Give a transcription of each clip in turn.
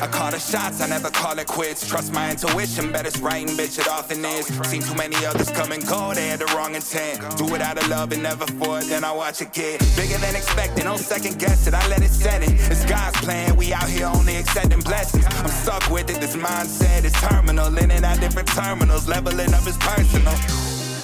I call the shots, I never call it quits. Trust my intuition, bet it's right and bitch, it often is. Seen too many others come and go, they had the wrong intent. Do it out of love and never for it, then I watch it get bigger than expected. No second guess it, I let it set it. It's God's plan, we out here only accepting blessings. I'm stuck with it, this mindset is terminal. In and out different terminals, leveling up is personal.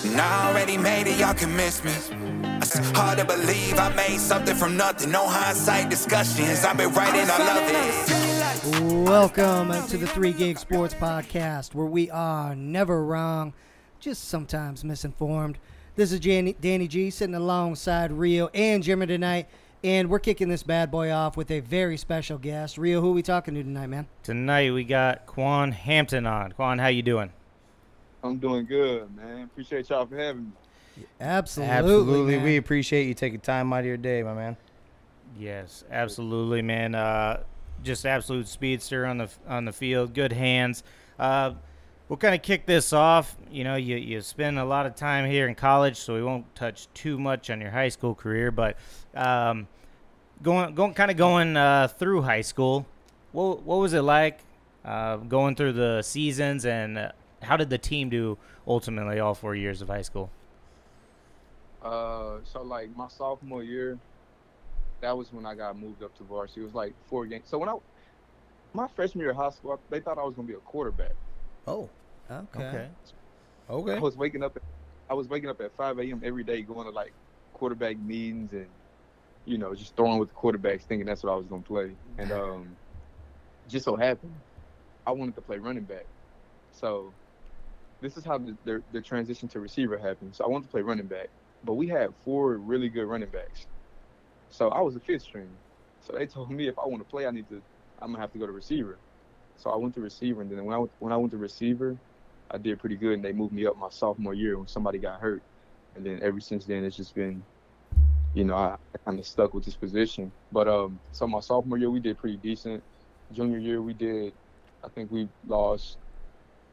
And I already made it, y'all can miss me. It's hard to believe I made something from nothing. No hindsight discussions. I've been writing, I love it. Welcome to the Three Gig Sports Podcast, where we are never wrong, just sometimes misinformed. This is Danny, Danny G sitting alongside Rio and Jimmy tonight, and we're kicking this bad boy off with a very special guest. Rio, who are we talking to tonight, man? Tonight we got Quan Hampton on. Quan, how you doing? I'm doing good, man. Appreciate y'all for having me. Absolutely, Absolutely. man. We appreciate you taking time out of your day, my man. Yes, absolutely, man. Uh, just absolute speedster on the on the field. Good hands. Uh, we'll kind of kick this off. You know, you you spend a lot of time here in college, so we won't touch too much on your high school career. But um, going going kind of going uh, through high school, what what was it like uh, going through the seasons, and uh, how did the team do ultimately all four years of high school? Uh, so like my sophomore year, that was when I got moved up to varsity. It was like four games. So when I, my freshman year of high school, they thought I was gonna be a quarterback. Oh, Okay. okay. I was waking up, I was waking up at 5 a.m. every day, going to like quarterback meetings and, you know, just throwing with the quarterbacks, thinking that's what I was gonna play. And um, just so happened, I wanted to play running back. So this is how the, the, the transition to receiver happened. So I wanted to play running back, but we had four really good running backs. So I was a fifth string. So they told me if I want to play, I need to, I'm gonna have to go to receiver. So I went to receiver, and then when I went, when I went to receiver, I did pretty good, and they moved me up my sophomore year when somebody got hurt, and then ever since then it's just been, you know, I, I kind of stuck with this position. But um, so my sophomore year we did pretty decent. Junior year we did, I think we lost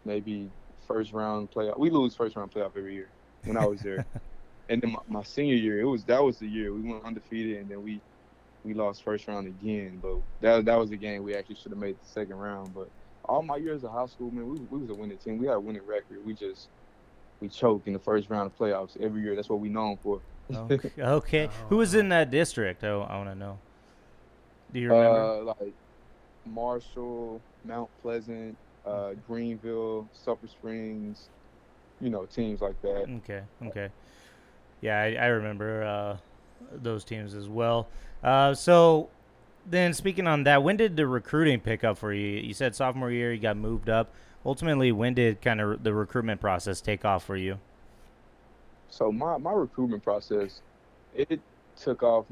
maybe first round playoff. We lose first round playoff every year when I was there. and then my, my senior year, it was that was the year we went undefeated, and then we we lost first round again. But that that was the game we actually should have made the second round. But all my years of high school, man, we we was a winning team. We had a winning record. We just we choked in the first round of playoffs every year. That's what we known for. Okay. okay. Who was in that district? Oh, I want to know. Do you remember? Uh, like Marshall, Mount Pleasant, uh, Greenville, Sulphur Springs, you know, teams like that. okay. Okay. Yeah, I, I remember uh, those teams as well. Uh, so then, speaking on that, when did the recruiting pick up for you? You said sophomore year you got moved up. Ultimately, when did kind of the recruitment process take off for you? So my, my recruitment process, it took off.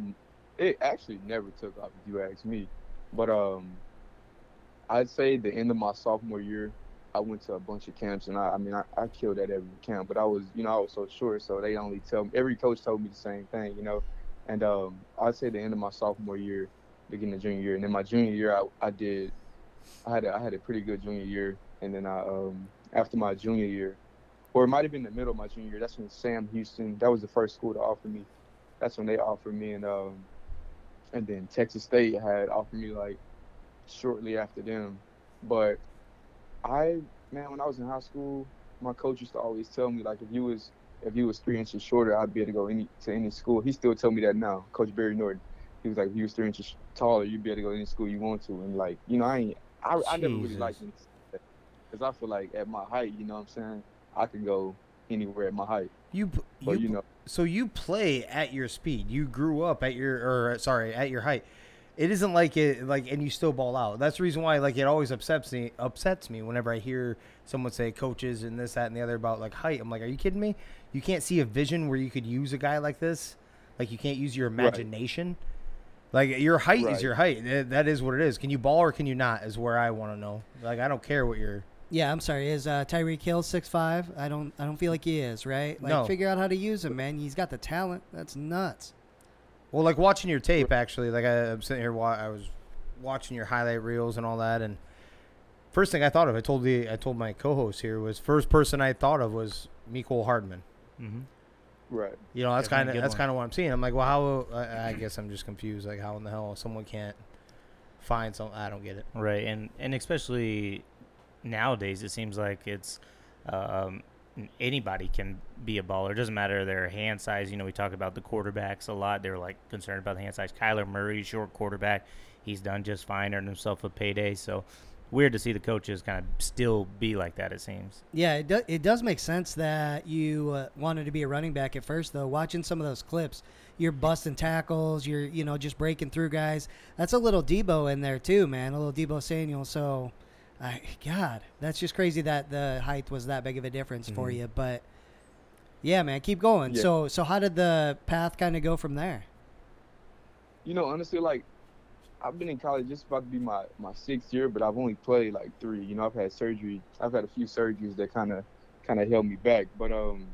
It actually never took off, if you ask me. But um, I'd say the end of my sophomore year, I went to a bunch of camps, and I, I mean, I, I killed at every camp. But I was, you know, I was so short, so they only tell me. Every coach told me the same thing, you know. And um, I'd say the end of my sophomore year, beginning of junior year, and then my junior year, I, I did. I had a, I had a pretty good junior year, and then I um after my junior year, or it might have been the middle of my junior year. That's when Sam Houston. That was the first school to offer me. That's when they offered me, and um, and then Texas State had offered me like shortly after them. But I, man, when I was in high school, my coach used to always tell me like if you was if you was three inches shorter, I'd be able to go any to any school. He still tell me that now, Coach Barry Norton. He was like, if you was three inches taller, you'd be able to go to any school you want to. And like, you know, I ain't, I, I never really liked it because I feel like at my height, you know what I'm saying, I could go anywhere at my height. You, But you, you know, so you play at your speed. You grew up at your, or sorry, at your height. It isn't like it, like, and you still ball out. That's the reason why, like, it always upsets me, upsets me whenever I hear someone say coaches and this, that, and the other about like height. I'm like, are you kidding me? You can't see a vision where you could use a guy like this. Like, you can't use your imagination. Like, your height is your height. That- that is what it is. Can you ball or can you not? Is where I want to know. Like, I don't care what your Yeah, I'm sorry. Is uh, Tyreek Hill six five? I don't. I don't feel like he is. Right? Like, No. figure out how to use him, man. He's got the talent. That's nuts. Well, like watching your tape, actually, like I, I'm sitting here, wa- I was watching your highlight reels and all that, and first thing I thought of, I told the, I told my co-host here was first person I thought of was Mecole Hardman. Mm-hmm. right. You know, that's Definitely kind of that's kind of what I'm seeing. I'm like, well, how? I, I guess I'm just confused. Like, how in the hell someone can't find some. I don't get it. Right, and and especially nowadays, it seems like it's um, anybody can be a baller. It doesn't matter their hand size. You know, we talk about the quarterbacks a lot. They're like concerned about the hand size. Kyler Murray, short quarterback, he's done just fine, earned himself a payday. So weird to see the coaches kind of still be like that. It seems. Yeah, it, do, it does make sense that you uh, wanted to be a running back at first, though. Watching some of those clips, you're busting tackles, you're you know just breaking through guys. That's a little Deebo in there too, man. A little Deebo Samuel. So, I God, that's just crazy that the height was that big of a difference for Mhm. you. But yeah, man, keep going. Yeah. So so how did the path kind of go from there? You know, honestly, like I've been in college just about to be my my sixth year, but I've only played like three. You know, I've had surgery. I've had a few surgeries that kind of kind of held me back. But um,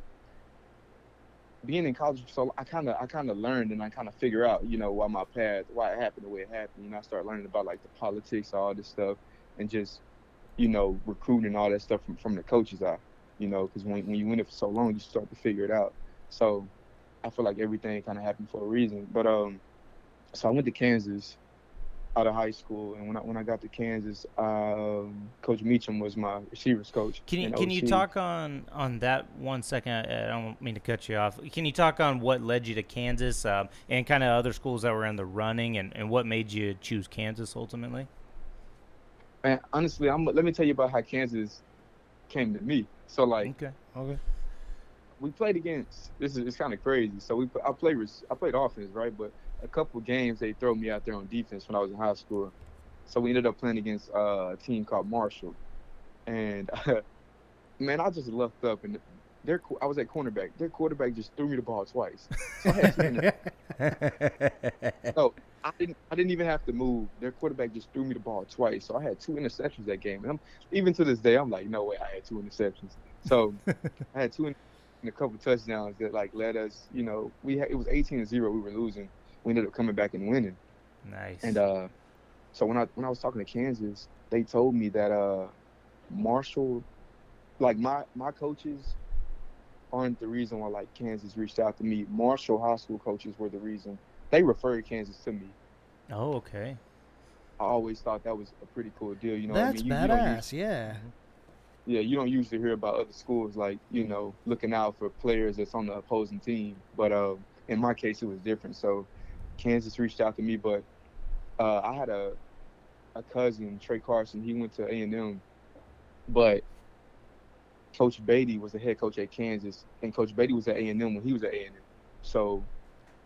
being in college, so I kind of I kind of learned and I kind of figure out, you know, why my path, why it happened the way it happened. You know, I start learning about like the politics, all this stuff, and just you know recruiting and all that stuff from from the coaches' eye. You know, because when when you in it for so long, you start to figure it out. So I feel like everything kind of happened for a reason. But um, so I went to Kansas out of high school, and when I when I got to Kansas, um, Coach Meacham was my receivers coach. Can you can you talk on on that one second? I I don't mean to cut you off. Can you talk on what led you to Kansas um, and kind of other schools that were in the running, and, and what made you choose Kansas ultimately? Man, honestly, I'm let me tell you about how Kansas came to me. So like Okay. Okay. we played against this is it's kind of crazy. So we I played I played offense right, but a couple games they throw me out there on defense when I was in high school. So we ended up playing against uh, a team called Marshall, and man, I just lucked up and their I was at cornerback. Their quarterback just threw me the ball twice. So I had two inter- I didn't. I didn't even have to move. Their quarterback just threw me the ball twice, so I had two interceptions that game. And I'm even to this day, I'm like, no way, I had two interceptions. So I had two and a couple touchdowns that like led us. You know, we had, it was 18 to zero. We were losing. We ended up coming back and winning. Nice. And uh, so when I when I was talking to Kansas, they told me that uh, Marshall, like my my coaches, aren't the reason why like Kansas reached out to me. Marshall high school coaches were the reason. They referred Kansas to me. oh, okay. I always thought that was a pretty cool deal. You know, That's what I mean? You, you don't badass. yeah. yeah, you don't usually hear about other schools like you know looking out for players that's on the opposing team. But uh, in my case, it was different. So Kansas reached out to me, but uh, I had a a cousin, Trey Carson. He went to A and M, but Coach Beaty was the head coach at Kansas, and Coach Beaty was at A and M when he was at A and M. So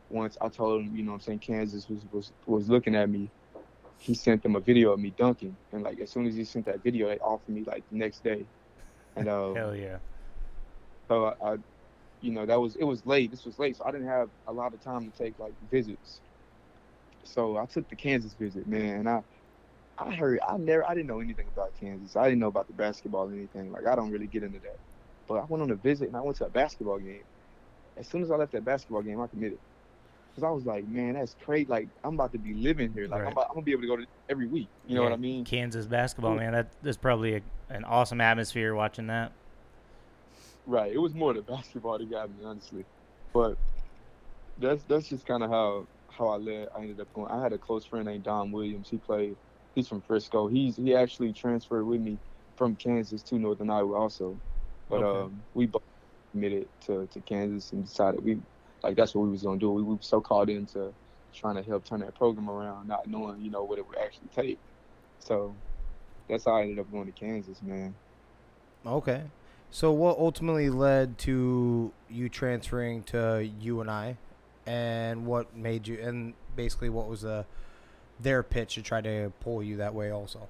once I told him, you know, what I'm saying Kansas was was was looking at me, he sent them a video of me dunking, and like as soon as he sent that video, they offered me like the next day, and uh, Hell yeah. so I, I, you know, that was it was late. This was late, so I didn't have a lot of time to take like visits. So I took the Kansas visit, man. And I, I heard I never I didn't know anything about Kansas. I didn't know about the basketball or anything. Like I don't really get into that. But I went on a visit and I went to a basketball game. As soon as I left that basketball game, I committed. Cause I was like, man, that's crazy. Like I'm about to be living here. Like Right. I'm, about, I'm gonna be able to go to every week. You know what I mean? Kansas basketball, man. That that's probably a, an awesome atmosphere watching that. Right. It was more the basketball that got me, honestly. But that's that's just kind of how how I led. I ended up going. I had a close friend named Dom Williams. He played. He's from Frisco. He's he actually transferred with me from Kansas to Northern Iowa also. But Okay. um, we both committed to, to Kansas and decided we like that's what we was gonna do. We, we were so caught into trying to help turn that program around, not knowing you know what it would actually take. So that's how I ended up going to Kansas, man. Okay. So what ultimately led to you transferring to UNI, and I and what made you, and basically what was the their pitch to try to pull you that way also?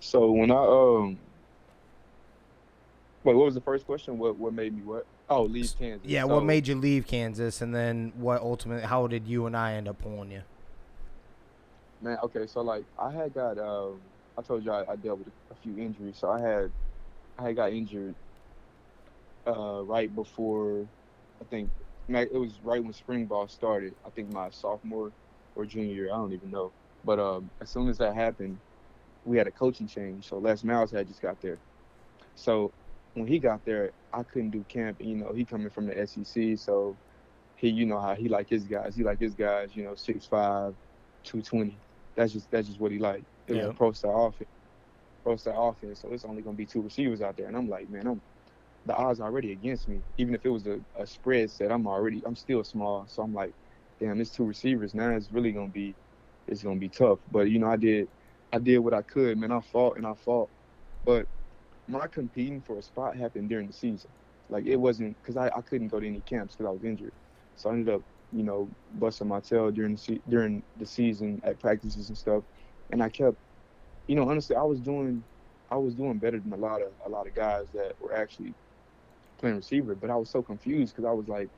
So when I um wait, what was the first question? What what made me what? Oh, leave Kansas. Yeah, So, what made you leave Kansas, and then what ultimately, how did UNI end up pulling you? man? Okay, so like I had got um I told you I, I dealt with a few injuries, so I had I had got injured uh right before I think it was right when spring ball started. I think my sophomore or junior year, I don't even know. But um as soon as that happened, we had a coaching change. So Les Miles had just got there. So when he got there, I couldn't do camp. You know, he coming from the SEC, so he, you know how he like his guys. He like his guys, you know, 6'5", 220. that's just that's just what he like. It was a pro style offense, pro style offense. So it's only gonna be two receivers out there, and I'm like, man, I'm the odds already against me. Even if it was a, a spread set, I'm already I'm still small. So I'm like, damn, it's two receivers now. It's really gonna be it's gonna be tough. But you know, I did I did what I could, man. I fought and I fought, but my competing for a spot happened during the season. Like it wasn't because I, I couldn't go to any camps because I was injured. So I ended up, you know, busting my tail during the se- during the season at practices and stuff. And I kept, you know, honestly, I was doing, I was doing better than a lot of a lot of guys that were actually playing receiver. But I was so confused because I was like,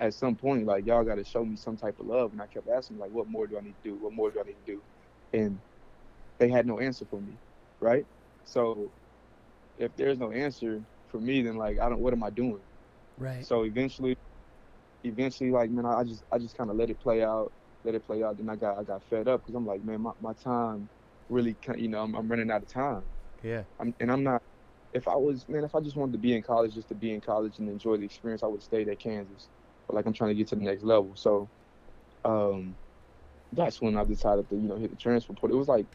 at some point, like y'all got to show me some type of love. And I kept asking like, what more do I need to do? What more do I need to do? And they had no answer for me, right? So if there's no answer for me, then like I don't, what am I doing? Right. So eventually, eventually, like man, I just I just kind of let it play out, let it play out. Then I got I got fed up because I'm like, man, my, my time really, you know, I'm, I'm running out of time. Yeah. I'm, and I'm not. If I was man, if I just wanted to be in college, just to be in college and enjoy the experience, I would have stayed at Kansas. But like I'm trying to get to the next level, so um, that's when I decided to you know hit the transfer portal. It was like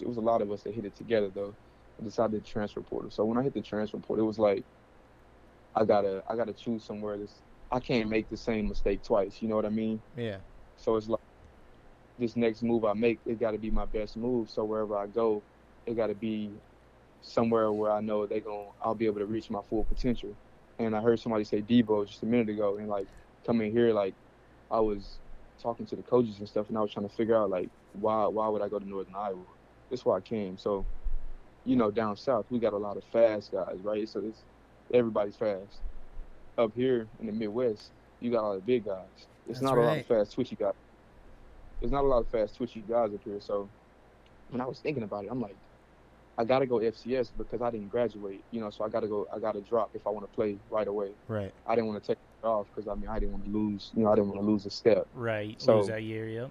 it was a lot of us that hit it together though. I decided to transfer portal. So when I hit the transfer portal, it was like I gotta I gotta choose somewhere that's I can't make the same mistake twice. You know what I mean? Yeah. So it's like this next move I make, it got to be my best move. So wherever I go, it got to be somewhere where I know they gon' I'll be able to reach my full potential. And I heard somebody say Deebo just a minute ago, and like coming here, like I was talking to the coaches and stuff, and I was trying to figure out like why why would I go to Northern Iowa? That's why I came. So you know, down south we got a lot of fast guys, right? So it's everybody's fast. Up here in the Midwest, you got a lot of big guys. It's That's not a lot of fast, twitchy guys. There's not a lot of fast, twitchy guys up here. So when I was thinking about it, I'm like, I gotta go FCS because I didn't graduate, you know. So I gotta go. I gotta drop if I want to play right away. Right. I didn't want to take off because I mean I didn't want to lose, you know, I didn't want to lose a step. Right. So- Lose that year. Yep.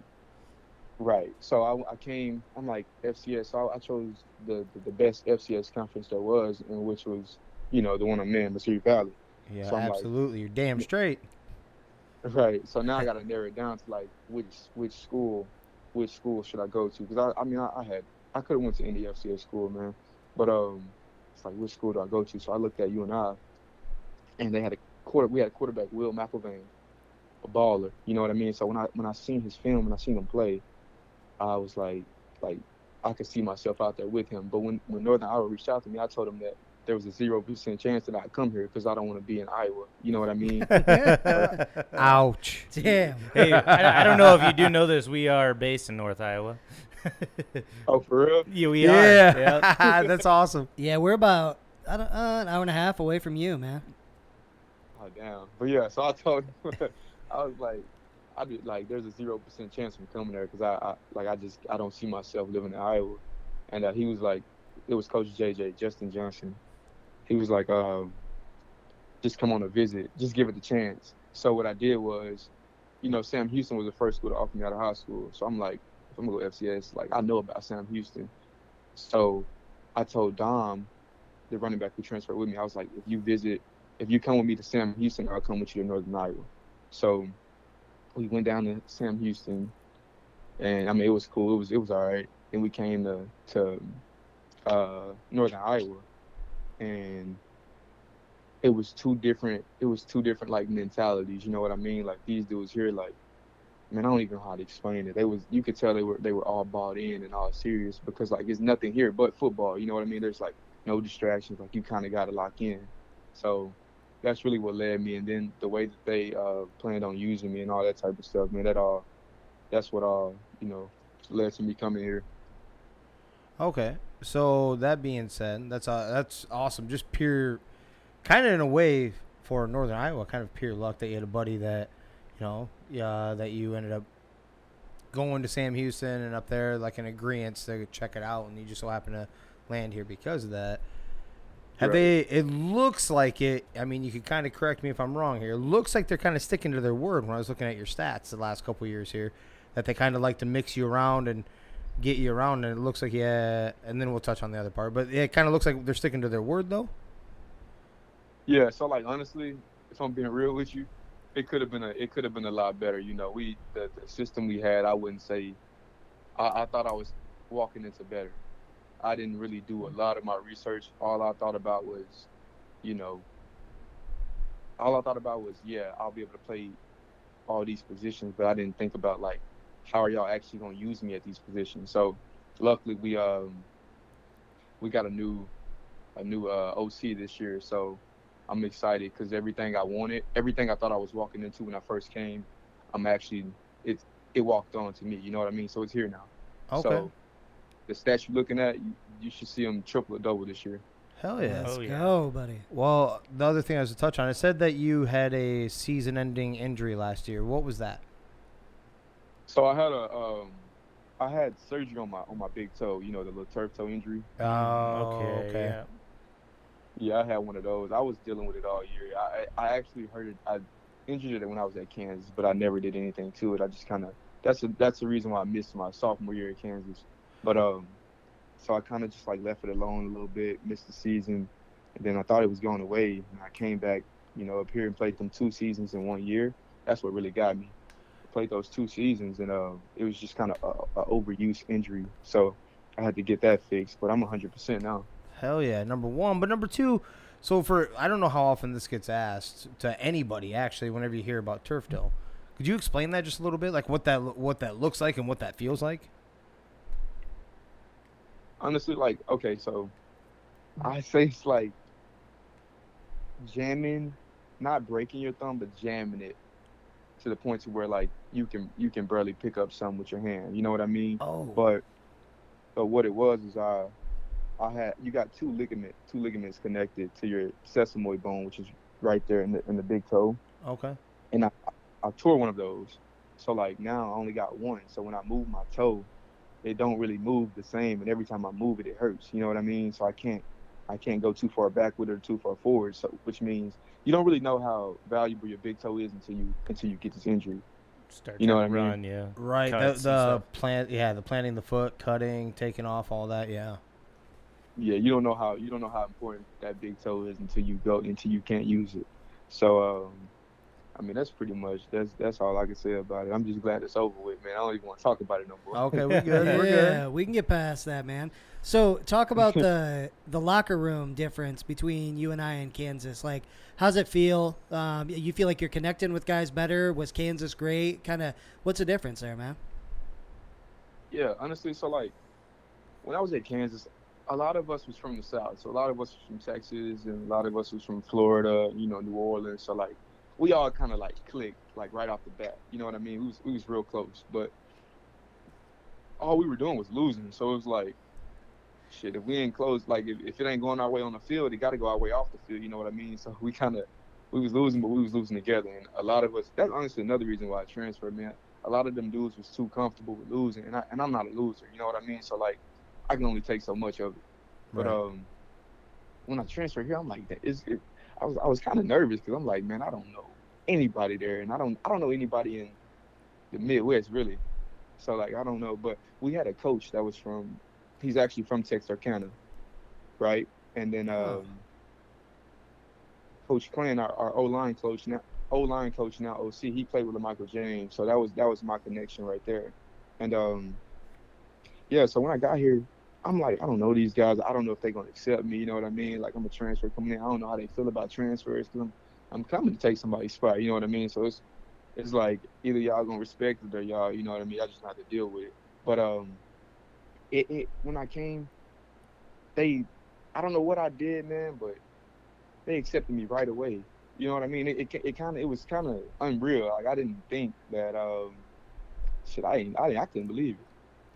Right. So I, I came. I'm like FCS. So I, I chose the, the the best FCS conference there was, and which was, you know, the one I'm in, Missouri Valley. Yeah, So I'm like- absolutely. You're damn straight. Right. So now I got to narrow it down to like which which school, which school should I go to? Because I, I mean I, I had I could have went to any FCS school, man, but um, it's like which school do I go to? So I looked at UNI, and they had a quarter. We had a quarterback, Will McElvain, a baller. You know what I mean? So when I when I seen his film and I seen him play, I was like like I could see myself out there with him. But when when Northern Iowa reached out to me, I told him that there was a zero percent chance that I'd come here because I don't want to be in Iowa. You know what I mean? Ouch. Damn. Hey, I, I don't know if you do know this. We are based in North Iowa. oh, for real? yeah, we are. Yeah. That's awesome. Yeah, we're about I don't, uh, an hour and a half away from you, man. Damn. But yeah, so I told him, I was like, I be like, there's a zero percent chance from coming there because I, I, like, I just, I don't see myself living in Iowa. And uh, he was like, it was Coach JJ, Justin Johnson. He was like, um, just come on a visit, just give it the chance. So what I did was, you know, Sam Houston was the first school to offer me out of high school. So I'm like, if I'm gonna go FCS, like I know about Sam Houston. So I told Dom, the running back who transferred with me, I was like, if you visit if you come with me to Sam Houston, I'll come with you to Northern Iowa. So we went down to Sam Houston, and I mean it was cool. It was it was all right. Then we came to to uh, Northern Iowa, and it was two different. It was two different like mentalities. You know what I mean? Like these dudes here, like man, I don't even know how to explain it. They was you could tell they were they were all bought in and all serious because like it's nothing here but football. You know what I mean? There's like no distractions. Like you kind of got to lock in. So that's really what led me. And then the way that they uh, planned on using me and all that type of stuff, man, that all, that's what all, you know, led to me coming here. Okay. So that being said, that's uh, that's awesome. Just pure, kind of in a way for Northern Iowa, kind of pure luck that you had a buddy that, you know, yeah, that you ended up going to Sam Houston and up there like an agreement to check it out, and you just so happen to land here because of that. Have Right. they? It looks like it. I mean, you could kind of correct me if I'm wrong here. It looks like they're kind of sticking to their word. When I was looking at your stats the last couple years here, that they kind of like to mix you around and get you around, and it looks like yeah. And then we'll touch on the other part, but it kind of looks like they're sticking to their word though. Yeah. So like honestly, if I'm being real with you, it could have been a it could have been a lot better. You know, we the, the system we had, I wouldn't say, I, I thought I was walking into better. I didn't really do a lot of my research. All I thought about was, you know, all I thought about was, yeah, I'll be able to play all these positions, but I didn't think about like how are y'all actually gonna use me at these positions. So luckily we um we got a new a new uh, OC this year, so I'm excited because everything I wanted, everything I thought I was walking into when I first came, I'm actually it it walked on to me. You know what I mean? So it's here now. Okay. So the stats you're looking at, you, you should see them triple or double this year. Hell yeah. Let's Oh, yeah. go, buddy. Well, the other thing I was to touch on, it said that you had a season-ending injury last year. What was that? So I had a um I had surgery on my on my big toe, you know, the little turf toe injury. Oh, okay. Yeah. Yeah, I had one of those. I was dealing with it all year. I I actually hurt it. I injured it when I was at Kansas, but I never did anything to it. I just kind of that's a, that's the reason why I missed my sophomore year at Kansas. But um, so I kind of just like left it alone a little bit, missed the season, and then I thought it was going away, and I came back, you know, up here and played them two seasons in one year. That's what really got me. Played those two seasons, and uh, it was just kind of a, a overuse injury. So I had to get that fixed. But I'm 100% now. Hell yeah, number one. But number two, so for I don't know how often this gets asked to anybody actually. Whenever you hear about turf toe, could you explain that just a little bit, like what that what that looks like and what that feels like? Honestly, like, okay, so I say it's like jamming, not breaking your thumb, but jamming it to the point to where like you can you can barely pick up some with your hand. You know what I mean? Oh, But but what it was is I I had you got two ligament two ligaments connected to your sesamoid bone, which is right there in the in the big toe. okay. and I, I tore one of those. So like now I only got one. So when I move my toe, it don't really move the same, and every time I move it, it hurts. You know what I mean? So I can't I can't go too far back with it or too far forward. So which means you don't really know how valuable your big toe is until you until you get this injury. Start You know what to I mean? run, yeah. Right. The, Cuts and the plant, yeah, the planting the foot, cutting, taking off, all that. Yeah. Yeah, you don't know how you don't know how important that big toe is until you go until you can't use it. So um I mean that's pretty much that's that's all I can say about it. I'm just glad it's over with, man. I don't even want to talk about it no more. Okay, we good. We're good. Yeah, we can get past that, man. So, talk about the the locker room difference between UNI in Kansas. Like, how's it feel? Um, you feel like you're connecting with guys better? Was Kansas great? Kind of, what's the difference there, man? Yeah, honestly, so like when I was at Kansas, a lot of us was from the South. So a lot of us was from Texas and a lot of us was from Florida, you know, New Orleans. So like we all kind of like clicked like right off the bat. You know what I mean? We was we was real close, but all we were doing was losing. So it was like shit, if we ain't close, like if, if it ain't going our way on the field, it got to go our way off the field. You know what I mean? So we kind of we was losing, but we was losing together. And a lot of us, that's honestly another reason why I transferred, man. A lot of them dudes was too comfortable with losing, and I and I'm not a loser. You know what I mean? So like, I can only take so much of it. But Right. um, when I transferred here, I'm like, it's, it, I was I was kind of nervous because I'm like, man, I don't know anybody there, and I don't I don't know anybody in the Midwest really. So like, I don't know. But we had a coach that was from, he's actually from Texarkana, right? And then um. Coach Clan, our, our O line coach now, O line coach now OC, he played with Michael James, so that was that was my connection right there. And um, yeah, so when I got here, I'm like, I don't know these guys. I don't know if they're gonna accept me. You know what I mean? Like I'm a transfer coming in. I don't know how they feel about transfers because I'm I'm coming to take somebody's spot. You know what I mean? So it's it's like either y'all gonna respect it or y'all, you know what I mean? I just not to deal with it. But um, it, it when I came, they, I don't know what I did, man, but they accepted me right away. You know what I mean? It it, it kind of it was kind of unreal. Like I didn't think that um, shit. I ain't, I I couldn't believe it.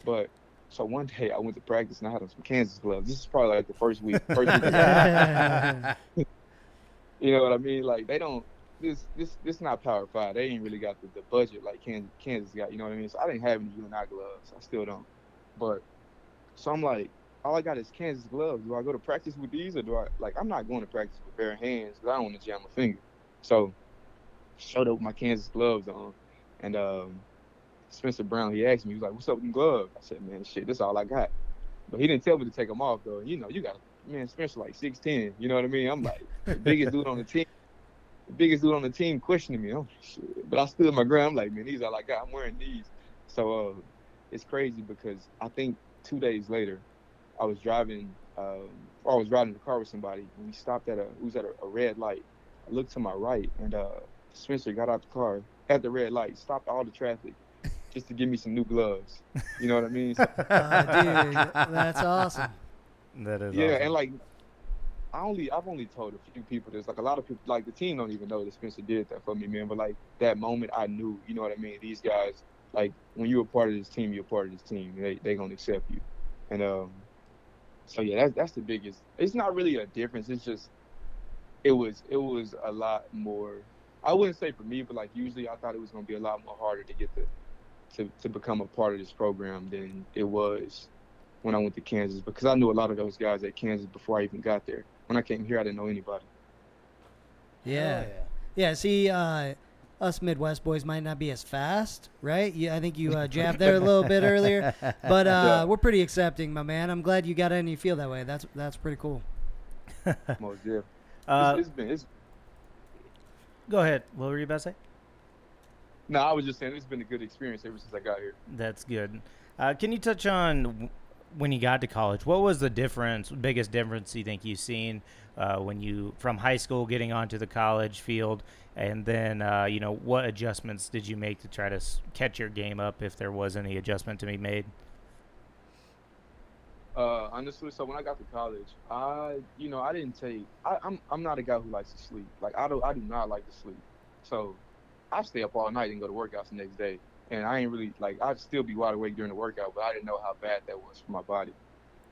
But so one day I went to practice and I had on some Kansas gloves. This is probably like the first week. First week you know what I mean? Like they don't this this this not Power Five. They ain't really got the, the budget like Kansas Kansas got. You know what I mean? So I didn't have any UNI gloves. I still don't. But so I'm like, all I got is Kansas gloves. Do I go to practice with these or do I like? I'm not going to practice with bare hands because I don't want to jam my finger. So showed up with my Kansas gloves on, and um, Spencer Brown he asked me, he was like, "What's up with them gloves?" I said, "Man, shit, this all I got." But he didn't tell me to take them off though. You know, you got man, Spencer like six ten. You know what I mean? I'm like the biggest dude on the team. The biggest dude on the team questioning me. I'm shit. But I stood my ground. I'm like, man, these are all I got. I'm wearing these. So uh, it's crazy because I think two days later, I was driving, um, I was riding the car with somebody, and we stopped at a, we was at a, a red light. I looked to my right, and uh, Spencer got out the car at the red light, stopped all the traffic, just to give me some new gloves. You know what I mean? So, Uh, dude, that's awesome. That is yeah, awesome. and like, I only, I've only told a few people this. Like a lot of people, like the team don't even know that Spencer did that for me, man. But like that moment, I knew. You know what I mean? These guys, like when you're a part of this team, you're a part of this team. They they gonna accept you, and um, so yeah, that's that's the biggest. It's not really a difference. It's just, it was it was a lot more. I wouldn't say for me, but like usually I thought it was gonna be a lot more harder to get the, to to become a part of this program than it was when I went to Kansas because I knew a lot of those guys at Kansas before I even got there. When I came here, I didn't know anybody. Yeah. Yeah, see, uh, us Midwest boys might not be as fast, right? Yeah, I think you uh, jabbed there a little bit earlier, but uh, Yeah. we're pretty accepting, my man. I'm glad you got it and you feel that way. That's that's pretty cool. Most yeah. Uh, it's, it's been it's go ahead. What were you about to say? No, I was just saying it's been a good experience ever since I got here. That's good. Uh, can you touch on when you got to college? What was the difference, biggest difference you think you've seen uh, when you from high school getting onto the college field, and then uh, you know what adjustments did you make to try to catch your game up if there was any adjustment to be made? Uh, honestly, so when I got to college, I, you know, I didn't take. I, I'm, I'm not a guy who likes to sleep. Like I don't, I do not like to sleep. So, I stay up all night and go to workouts the next day. And I ain't really like. I'd still be wide awake during the workout, but I didn't know how bad that was for my body.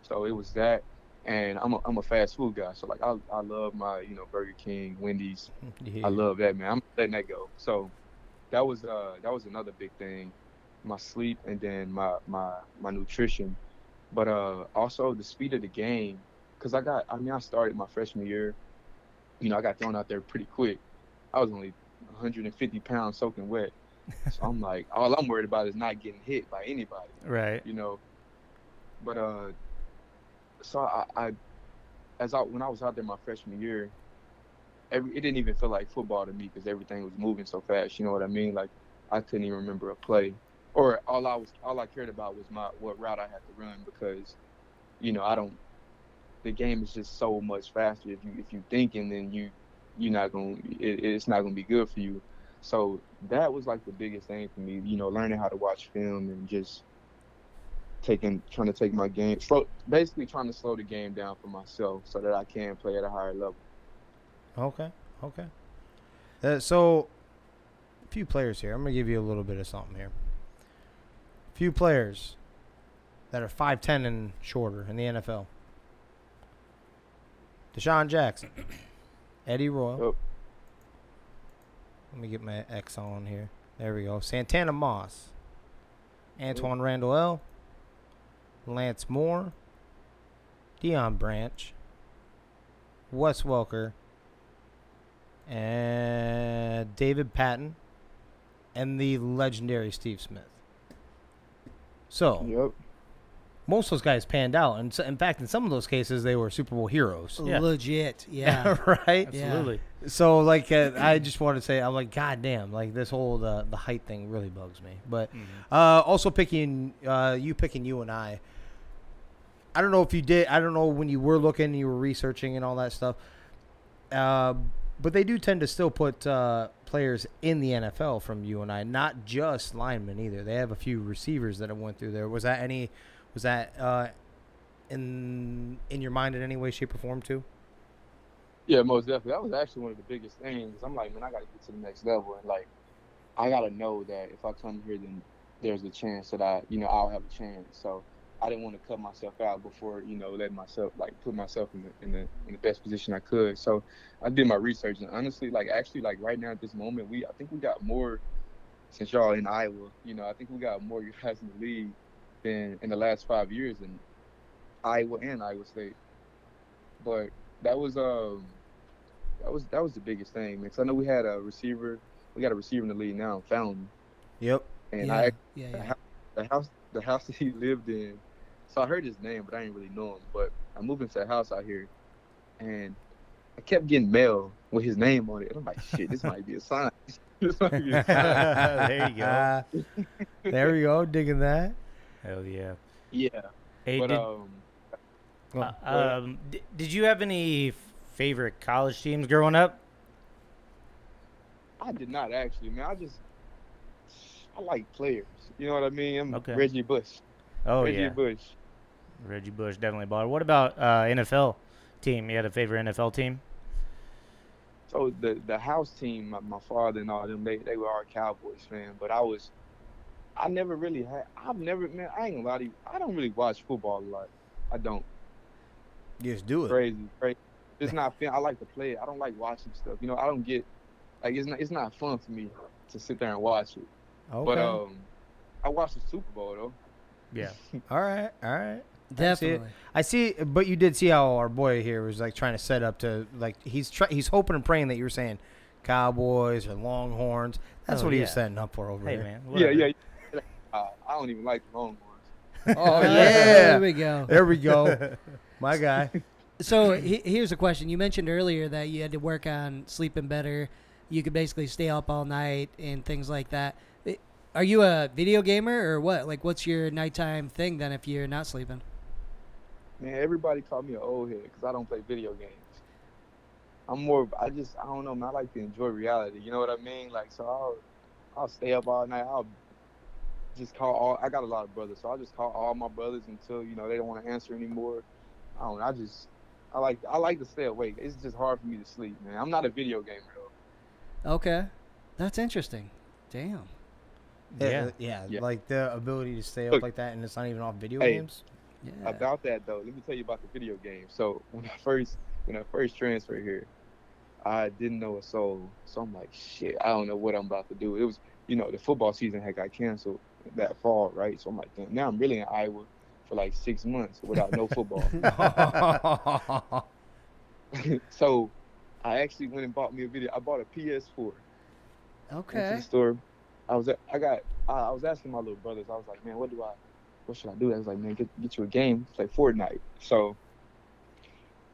So it was that, and I'm a, I'm a fast food guy. So like I, I love my, you know, Burger King, Wendy's. Yeah. I love that man. I'm letting that go. So that was uh that was another big thing, my sleep and then my my my nutrition, but uh also the speed of the game, cause I got I mean I started my freshman year, you know I got thrown out there pretty quick. I was only 150 pounds soaking wet, so I'm like all I'm worried about is not getting hit by anybody Right. you know. But uh, so I, I as I when I was out there my freshman year, every it didn't even feel like football to me because everything was moving so fast. You know what I mean? Like I couldn't even remember a play, or all I was all I cared about was my what route I had to run because, you know, I don't. The game is just so much faster. If you if you thinking, then you you're not gonna it, it's not gonna be good for you. So that was like the biggest thing for me. You know, learning how to watch film and just taking trying to take my game slow basically trying to slow the game down for myself so that I can play at a higher level. Okay. Okay. Uh, so, a few players here. I'm gonna give you a little bit of something here. A Few players that are five ten and shorter in the NFL. DeSean Jackson, Eddie Royal. Oh. Let me get my X on here. There we go. Santana Moss, Antwaan oh. Randle El, Lance Moore, Deion Branch, Wes Welker, and David Patten, and the legendary Steve Smith. So Yep. Most of those guys panned out, and so, in fact, in some of those cases, they were Super Bowl heroes. Yeah. Legit, yeah. right. Yeah. Absolutely. So like, uh, I just want to say, I'm like, God damn, like this whole the the height thing really bugs me. But uh, also picking uh, you picking UNI. I don't know if you did. I don't know when you were looking, you were researching and all that stuff. Uh, but they do tend to still put uh, players in the NFL from UNI, not just linemen either. They have a few receivers that have went through there. Was that any? Was that uh, in in your mind in any way, shape, or form too? Yeah, most definitely. That was actually one of the biggest things. I'm like, man, I gotta get to the next level and like I gotta know that if I come here then there's a chance that I you know, I'll have a chance. So I didn't want to cut myself out before, you know, letting myself like put myself in the in the in the best position I could. So I did my research and honestly, like actually like right now at this moment we I think we got more since y'all in Iowa, you know, I think we got more guys in the league than in the last five years in Iowa and Iowa State. But that was um that was that was the biggest thing, man. 'Cause I know we had a receiver, we got a receiver in the league now, Fountain, Yep. and yeah, I yeah, the yeah. house, the house the house that he lived in. So I heard his name, but I didn't really know him. But I moved into a house out here, and I kept getting mail with his name on it. And I'm like, shit, this might be a sign. this might be a sign. there you go. there we go. Digging that. Hell yeah. Yeah, Hey, but did, um, Go uh, um, d- did you have any favorite college teams growing up? I did not actually, man. I just I like players. You know what I mean? I'm Okay. Reggie Bush. Oh Reggie yeah, Bush. Reggie Bush definitely bought. What about uh, NFL team? You had a favorite NFL team? So the the house team, my, my father and all them, they they were all Cowboys fan. But I was, I never really had. I've never, man. I ain't gonna lie to you. I don't really watch football a lot. I don't. Just do it. Crazy, crazy. It's not fun. I like to play it. I don't like watching stuff. You know, I don't get like it's not it's not fun for me to sit there and watch it. Okay. But um, I watched the Super Bowl though. Yeah. all right. All right. I see. Definitely. I see, but you did see how our boy here was like trying to set up to like he's try, he's hoping and praying that you were saying Cowboys or Longhorns. That's Oh, what he was setting up for over Hey there. man. Whatever. yeah. yeah. Uh, I don't even like the Longhorns. Oh yeah, There we go. there we go, my guy. So he, here's a question. You mentioned earlier that you had to work on sleeping better. You could basically stay up all night and things like that. Are you a video gamer or what? Like, what's your nighttime thing then if you're not sleeping? Man, everybody call me an old head because I don't play video games. I'm more. I just. I don't know. Man, I like to enjoy reality. You know what I mean? Like, so I'll. I'll stay up all night. I'll just call all. I got a lot of brothers, so I'll just call all my brothers until you know they don't want to answer anymore. I don't. know, I just. I like. I like to stay awake. It's just hard for me to sleep, man. I'm not a video gamer though. Okay. That's interesting. Damn. Yeah, Yeah. Uh, yeah, Yeah. like the ability to stay up Look. like that, and it's not even off video Hey. games. Yeah. About that though, let me tell you about the video game. So when I first when I first transferred here, I didn't know a soul. So I'm like, shit, I don't know what I'm about to do. It was, you know, the football season had got canceled that fall, right? So I'm like, damn, now I'm really in Iowa for like six months without no football. so I actually went and bought me a video. I bought a PS4. Went to Okay. the store. I was I got I, I was asking my little brothers. I was like, man, what do I what should I do? I was like, man, get get you a game, play Fortnite. So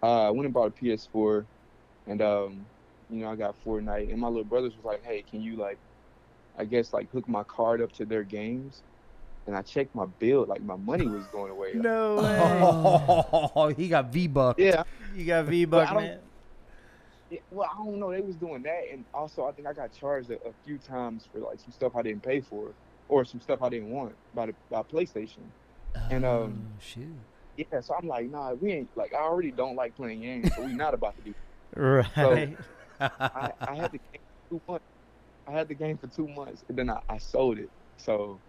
uh, I went and bought a PS4, and um, you know, I got Fortnite. And my little brothers was like, hey, can you like, I guess like hook my card up to their games? And I checked my bill, like my money was going away. No oh, he got V buck. Yeah, You got V Well, Buck I don't- man. Yeah, well, I don't know. They was doing that, and also I think I got charged a, a few times for like some stuff I didn't pay for, or some stuff I didn't want by the by PlayStation. And, um, Oh, shoot. Yeah, so I'm like, nah, we ain't like I already don't like playing games, so we not about to do. Right. I, I had the game for two months. I had the game for two months, and then I, I sold it. So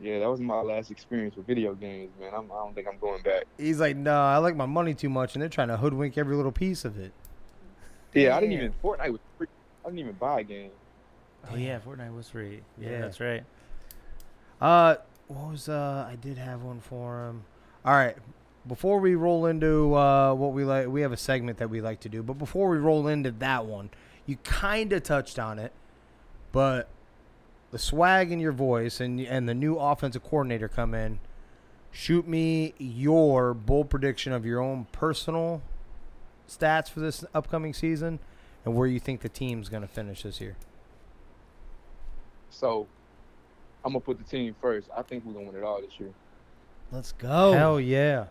yeah, that was my last experience with video games, man. I'm, I don't think I'm going back. He's like, no, I like my money too much, and they're trying to hoodwink every little piece of it. Yeah, I didn't even Fortnite was free. I didn't even buy a game. oh yeah, Fortnite was free. Yeah, Yeah. that's right. Uh, what was uh? I did have one for him. All right. Before we roll into uh, what we like, we have a segment that we like to do. But before we roll into that one, you kind of touched on it, but the swag in your voice and and the new offensive coordinator come in. Shoot me your bold prediction of your own personal stats for this upcoming season, and where you think the team's going to finish this year. So I'm gonna put the team first. I think we're gonna win it all this year. Let's go. Hell yeah!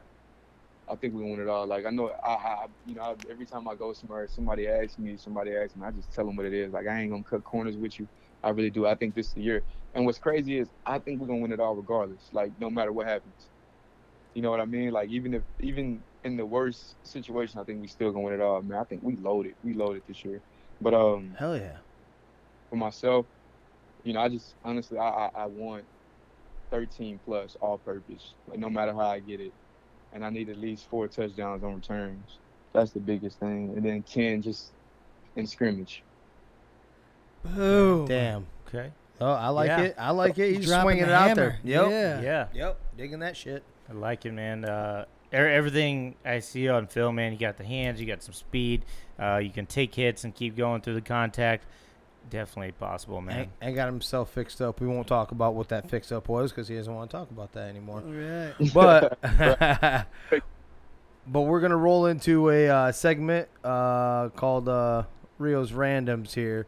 I think we win it all. Like I know, I, I you know, I, every time I go somewhere, somebody asks me, somebody asks me, I just tell them what it is. Like I ain't gonna cut corners with you. I really do. I think this is the year. And what's crazy is I think we're gonna win it all regardless. Like no matter what happens. You know what I mean? Like even if even in the worst situation, I think we still gonna win it all. Man, I think we loaded. We loaded this year. But um, Hell yeah! for myself, you know, I just honestly, I, I, I want 13 plus all purpose, like no matter how I get it. And I need at least four touchdowns on returns. That's the biggest thing. And then 10 just in scrimmage. Boom. Damn. Okay. Oh, I like Yeah. it. I like it. He's Dropping swinging the it out hammer. there. Yep. Yeah. Yeah. Yep. Digging that shit. I like it, man. Uh, everything I see on film, man. You got the hands, you got some speed. Uh, you can take hits and keep going through the contact. Definitely possible, man. And, and got himself fixed up. We won't talk about what that fix up was because he doesn't want to talk about that anymore. All right. But but we're gonna roll into a uh, segment uh, called uh, Rio's Randoms here,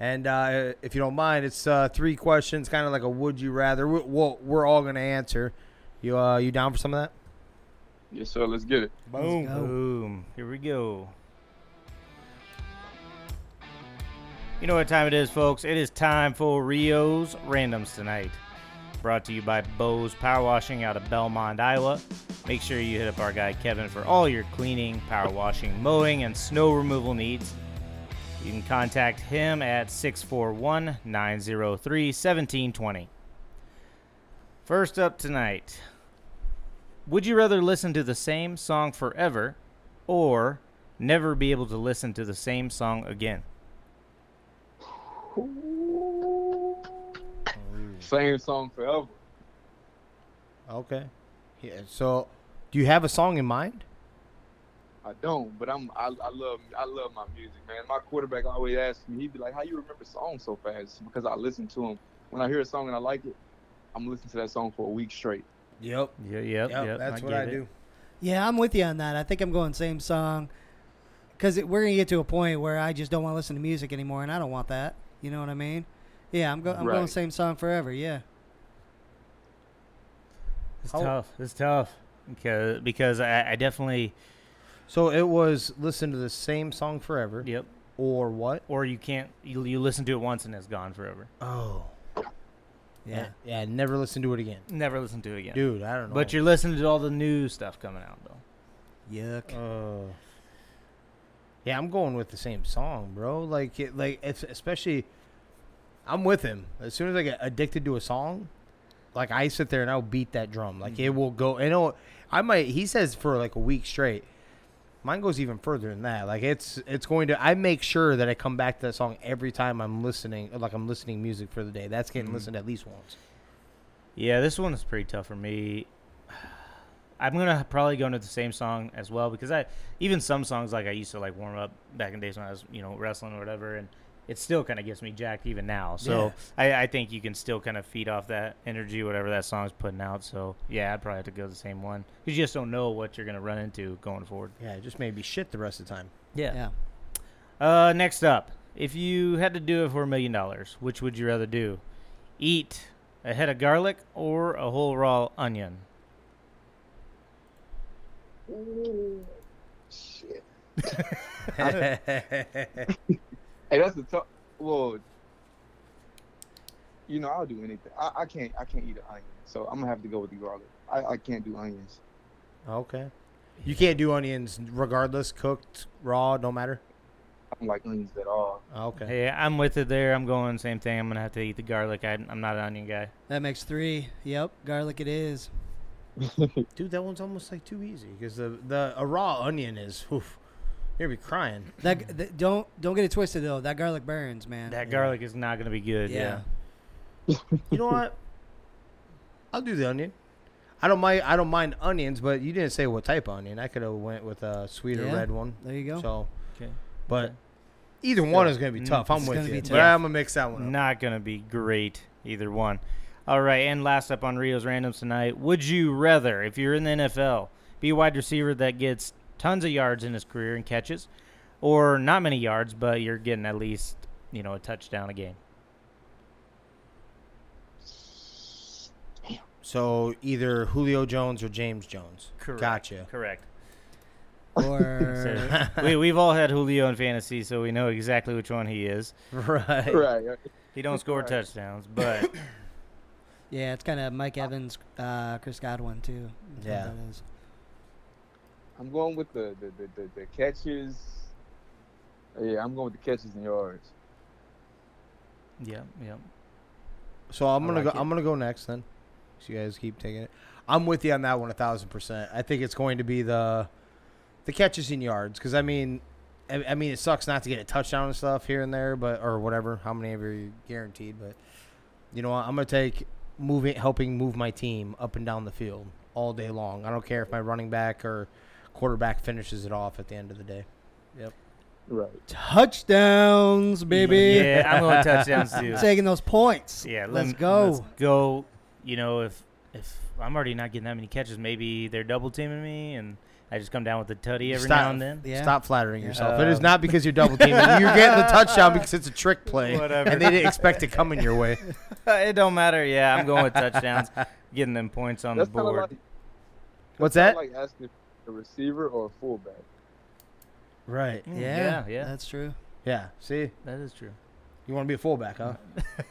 And uh, if you don't mind, it's uh, three questions, kind of like a would you rather. We, we'll, we're all gonna answer. You uh, you down for some of that? Yes, sir. Let's get it. Boom. go. Boom. Here we go. You know what time it is, folks? It is time for Rio's Randoms tonight. Brought to you by Bose Power Washing out of Belmont, Iowa. Make sure you hit up our guy Kevin for all your cleaning, power washing, mowing, and snow removal needs. You can contact him at 641 903 1720. First up tonight Would you rather listen to the same song forever or never be able to listen to the same song again? Same song forever. Okay. Yeah. So, do you have a song in mind? I don't, but I'm I, I love I love my music, man. My quarterback always asks me, he'd be like, "How you remember songs so fast?" Because I listen to them. When I hear a song and I like it, I'm listening to that song for a week straight. Yep. Yeah, yep, yep. that's I what I it. do. Yeah, I'm with you on that. I think I'm going same song because we're gonna get to a point where I just don't want to listen to music anymore, and I don't want that. You know what I mean? Yeah, I'm, go- I'm going Right. same song forever. Yeah. It's How- tough. It's tough because because I, I definitely So it was listen to the same song forever, yep. or what? Or you can't you, you listen to it once and it's gone forever. Oh. Yeah. Yeah. Never listen to it again, Never listen to it again. dude. I don't know. But you're listening to all the new stuff coming out though. Yuck. Uh, yeah, I'm going with the same song, bro. Like, it, like it's especially. I'm with him. As soon as I get addicted to a song, like I sit there and I'll beat that drum. Like it will go. And it'll, I might. He says for like a week straight. Mine goes even further than that. Like it's it's going to. I make sure that I come back to that song every time I'm listening. Like I'm listening music for the day. That's getting Mhm. listened at least once. Yeah, this one is pretty tough for me. I'm gonna probably go into the same song as well because I even some songs like I used to like warm up back in days when I was you know wrestling or whatever, and it still kind of gets me jacked even now. So I, I think you can still kind of feed off that energy, whatever that song's putting out. So yeah, I'd probably have to go the same one because you just don't know what you're gonna run into going forward. Yeah, it just made me shit the rest of the time. Yeah. Uh, next up, if you had to do it for a million dollars, which would you rather do? Eat a head of garlic or a whole raw onion? Shit. Hey, that's a tough. Well, you know, I'll do anything. I, I can't. I can't eat an onion, so I'm gonna have to go with the garlic. I, I can't do onions. okay. You can't do onions regardless, cooked, raw, don't matter. I don't like onions at all. Oh, okay. Hey, I'm with it there. I'm going same thing. I'm gonna have to eat the garlic. I, I'm not an onion guy. That makes three. Yep. Garlic it is. Dude, that one's almost like too easy because the the a raw onion is, oof, you're gonna be crying. That, that don't don't get it twisted though. That garlic burns, man. That garlic is not gonna be good. Yeah. yeah. You know what? I'll do the onion. I don't mind. I don't mind onions, but you didn't say what type of onion. I could have went with a sweeter Yeah. red one. There you go. So, Okay. but either one is gonna be Mm, tough. I'm it's with gonna you, be but tough. I'm gonna mix that one up. Not gonna be great either one. All right, and last up on Rio's randoms tonight. Would you rather, if you're in the NFL, be a wide receiver that gets tons of yards in his career and catches, or not many yards, but you're getting at least you know a touchdown a game? So either Julio Jones or James Jones. Correct. Gotcha. Correct. Or So, we we've all had Julio in fantasy, so we know exactly which one he is. right. right. He don't score Right. touchdowns, but yeah, it's kind of Mike Evans, uh, Chris Godwin too. Yeah. that is. I'm going with the the, the, the, the catches. Yeah, I'm going with the catches and yards. yeah, yeah. So I'm gonna like go. it. I'm gonna go next then. So you guys keep taking it. I'm with you on that one a thousand percent. I think it's going to be the the catches and yards because I mean, I, I mean it sucks not to get a touchdown and stuff here and there, but or whatever, how many ever you are guaranteed. But you know what? I'm gonna take moving, helping move my team up and down the field all day long. I don't care if my running back or quarterback finishes it off at the end of the day. Yep. Right. Touchdowns, baby. Yeah, I'm going touchdowns too. Taking those points. Yeah, let's lem- go. Let's go. You know, if if I'm already not getting that many catches, maybe they're double teaming me, and I just come down with a tutty every Stop. now and then. Yeah. Stop flattering Yeah. yourself. it is Um, not because you're double teaming. you're getting the touchdown because it's a trick play, Whatever. and they didn't expect it coming your way. it don't matter. Yeah, I'm going with touchdowns, getting them points on That's the kind board. like What's that? kinda like asking a receiver or a fullback. Right. Mm, Yeah, yeah, yeah. That's true. Yeah. See, that is true. you want to be a fullback, huh?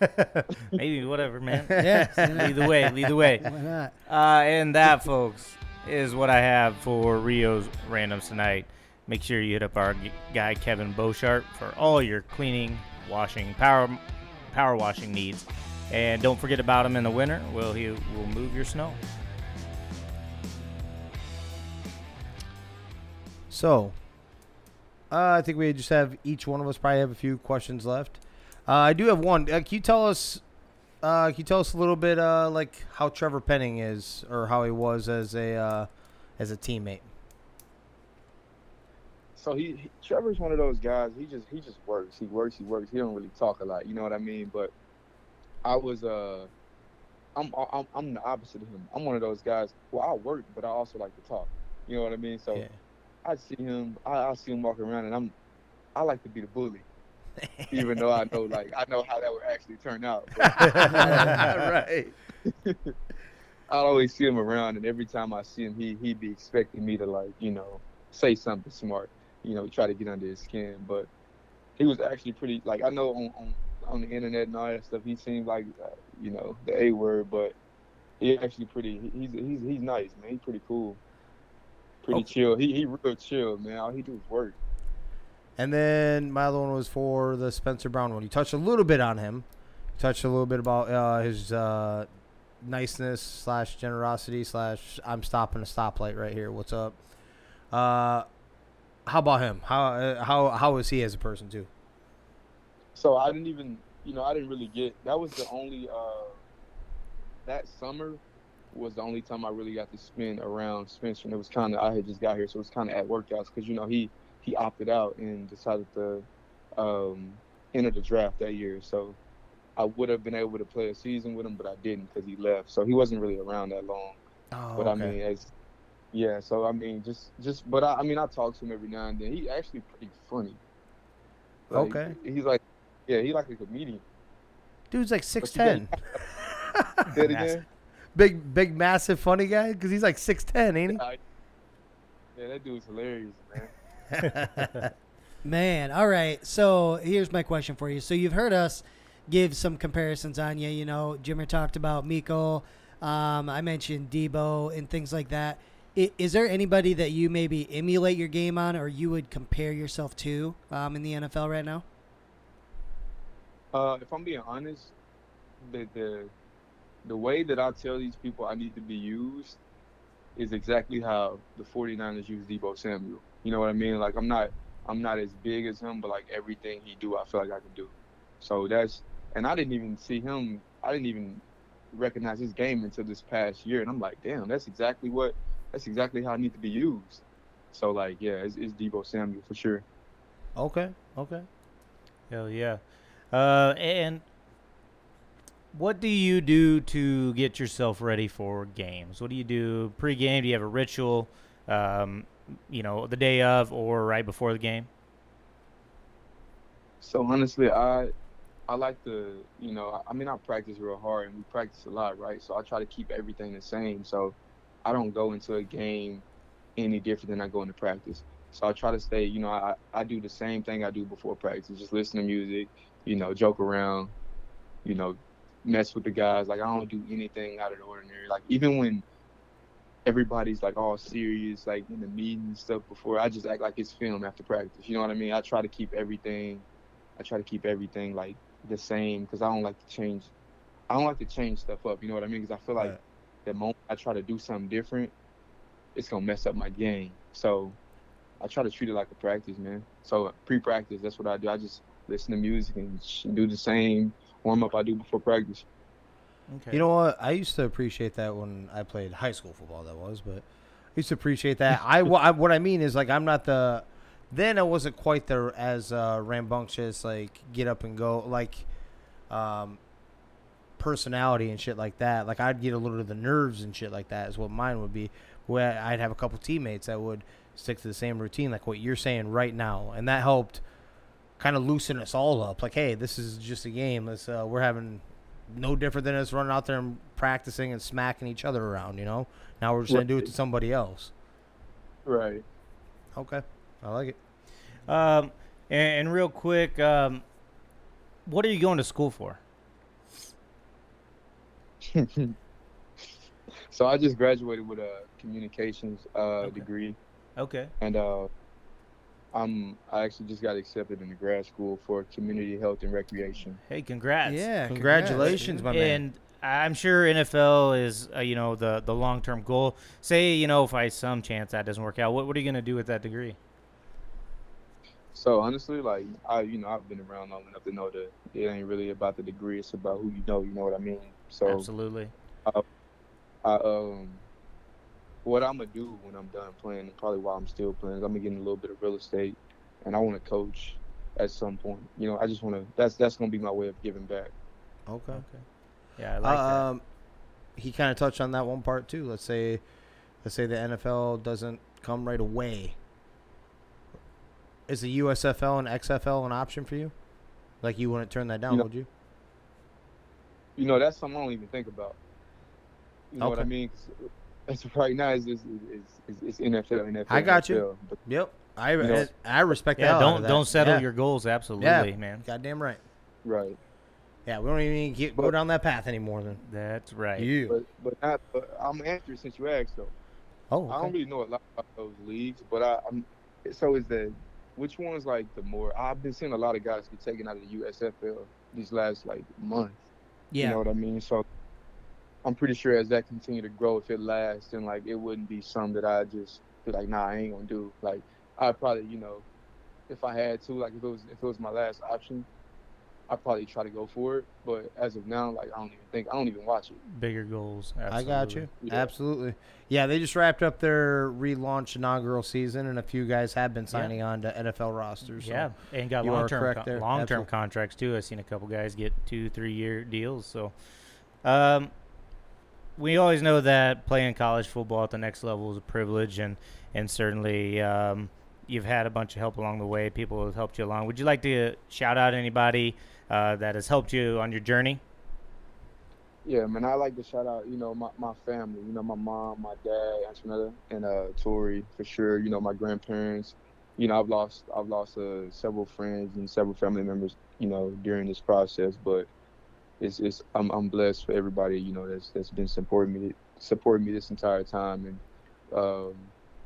Maybe whatever, man. Yeah. lead the way. Lead the way. Why not? Uh, and that, folks, is what I have for Rio's randoms tonight. Make sure you hit up our guy Kevin Beauchart for all your cleaning, washing, power, power washing needs. And don't forget about him in the winter. Well, he will move your snow. So, uh, I think we just have each one of us probably have a few questions left. Uh, I do have one. Uh, can you tell us? Uh, can you tell us a little bit, uh, like how Trevor Penning is, or how he was as a uh, as a teammate? So he, he Trevor's one of those guys. He just he just works. He works. He works. He don't really talk a lot. You know what I mean? But I was uh, I'm I'm I'm the opposite of him. I'm one of those guys. Well, I work, but I also like to talk. You know what I mean? So Yeah. I see him. I, I see him walking around, and I'm I like to be the bully, even though I know like I know how that would actually turn out. Right. I always see him around, and every time I see him, he he be expecting me to like you know say something smart, you know, try to get under his skin. But he was actually pretty like I know on on, on the internet and all that stuff, he seemed like uh, you know the A word, but he actually pretty. He's he's he's nice, man. He's pretty cool, pretty Okay. chill. He he real chill, man. All he do is work. And then my other one was for the Spencer Brown one. You touched a little bit on him. You touched a little bit about uh, his uh, niceness slash generosity slash I'm stopping a stoplight right here. What's up? Uh, how about him? How uh, how how is he as a person too? So I didn't even, you know, I didn't really get. That was the only. uh That summer was the only time I really got to spend around Spencer, and it was kind of. I had just got here, so it was kind of at workouts because you know he he opted out and decided to um, enter the draft that year. So I would have been able to play a season with him, but I didn't because he left. So he wasn't really around that long. Oh, But I mean, as yeah, so I mean, just just, but I, I mean, I talk to him every now and then. He actually pretty funny. Like, Okay. He's like, yeah, he like a comedian. dude's like six ten. Big big massive funny guy because he's like six ten, ain't he? Yeah, that dude's hilarious, man. Man, all right. So here's my question for you. So you've heard us give some comparisons on you. You know, Jimmer talked about Miko. Um, I mentioned Deebo and things like that. I- Is there anybody that you maybe emulate your game on, or you would compare yourself to um, in the NFL right now? Uh, if I'm being honest, the the the way that I tell these people I need to be used is exactly how the 49ers use Deebo Samuel. You know what I mean? Like I'm not I'm not as big as him, but like everything he do, I feel like I can do. So that's and I didn't even see him. I didn't even recognize his game until this past year, and I'm like, damn, that's exactly what that's exactly how I need to be used. So like, yeah, it's, it's Deebo Samuel for sure. Okay, okay. Hell yeah. Uh, and what do you do to get yourself ready for games? What do you do pre-game? Do you have a ritual, um, you know, the day of or right before the game? So honestly, I I like to, you know, I mean, I practice real hard and we practice a lot, right? So I try to keep everything the same. So I don't go into a game any different than I go into practice. So I try to stay, you know, I, I do the same thing I do before practice, just listen to music, you know, joke around, you know, mess with the guys. Like I don't do anything out of the ordinary. Like even when everybody's like all serious, like in the meeting and stuff before, I just act like it's film after practice. You know what I mean? I try to keep everything I try to keep everything like the same because I don't like to change. I don't like to change stuff up. You know what I mean? Because I feel like Right. the moment I try to do something different, it's gonna mess up my game. So I try to treat it like a practice, man. So pre-practice, that's what I do. I just listen to music and do the same warm up I do before practice. Okay. You know what? I used to appreciate that when I played high school football. That was, but I used to appreciate that. I, what I mean is like I'm not the. Then I wasn't quite the as uh, rambunctious like get up and go like, um, personality and shit like that. Like I'd get a little of the nerves and shit like that is what mine would be. Where I'd have a couple teammates that would stick to the same routine, like what you're saying right now, and that helped kind of loosen us all up. Like, hey, this is just a game. Let's uh, we're having no different than us running out there and practicing and smacking each other around. You know, now we're just gonna do it to somebody else. Right. Okay, I like it. Um, and, and real quick, um, what are you going to school for? so I just graduated with a communications uh, Okay. degree, Okay. and uh, I'm I actually just got accepted into grad school for community health and recreation. Hey, congrats. Yeah, Congratulations, my man. And I'm sure NFL is, uh, you know, the the long term goal. Say, you know, if by some chance that doesn't work out, what what are you gonna do with that degree? So honestly, like I, you know, I've been around long enough to know that it ain't really about the degree; it's about who you know. You know what I mean? So Absolutely. I um, what I'm gonna do when I'm done playing, probably while I'm still playing, is I'm gonna get in a little bit of real estate, and I want to coach at some point. You know, I just want to. That's that's gonna be my way of giving back. Okay. Okay. Yeah, I like um, he kind of touched on that one part too. Let's say, let's say the NFL doesn't come right away. Is the USFL and XFL an option for you? Like you wouldn't turn that down, You know- would you? You know, that's something I don't even think about. You know what I mean? 'Cause It's right now is is is is NFL NFL. I got you. But Yep. I know- I respect that. that. Don't don't settle your goals. Absolutely, yeah. man. Goddamn right. right. Yeah, we don't even get, go down that path anymore. Then That's right. you. But but not. But I'm answering since you asked though. oh, I don't really know a lot about those leagues, but I, I'm. So is the which one's like the more? I've been seeing a lot of guys get taken out of the USFL these last like month. Yeah. You know what I mean? So I'm pretty sure as that continue to grow, if it lasts, then like it wouldn't be something that I just be like, nah, I ain't gonna do. Like I'd probably, you know, if I had to, like if it was if it was my last option, I'd probably try to go for it. But as of now, like I don't even think I don't even watch it. Bigger goals. I got you. Yeah. Absolutely. Yeah, they just wrapped up their relaunch inaugural season, and a few guys have been signing on to NFL rosters. so- Yeah, and got long term correct long term contracts too. I've seen a couple guys get two, three year deals. So, um, we always know that playing college football at the next level is a privilege, and and certainly um, you've had a bunch of help along the way. People have helped you along. Would you like to shout out anybody uh, that has helped you on your journey? Yeah, man, I like to shout out, you know, my, my family, you know, my mom, my dad, Antoinetta, and uh Tori for sure, you know, my grandparents. You know, I've lost I've lost uh, several friends and several family members, you know, during this process, but it's it's I'm I'm blessed for everybody, you know, that's that's been supporting me supporting me this entire time and um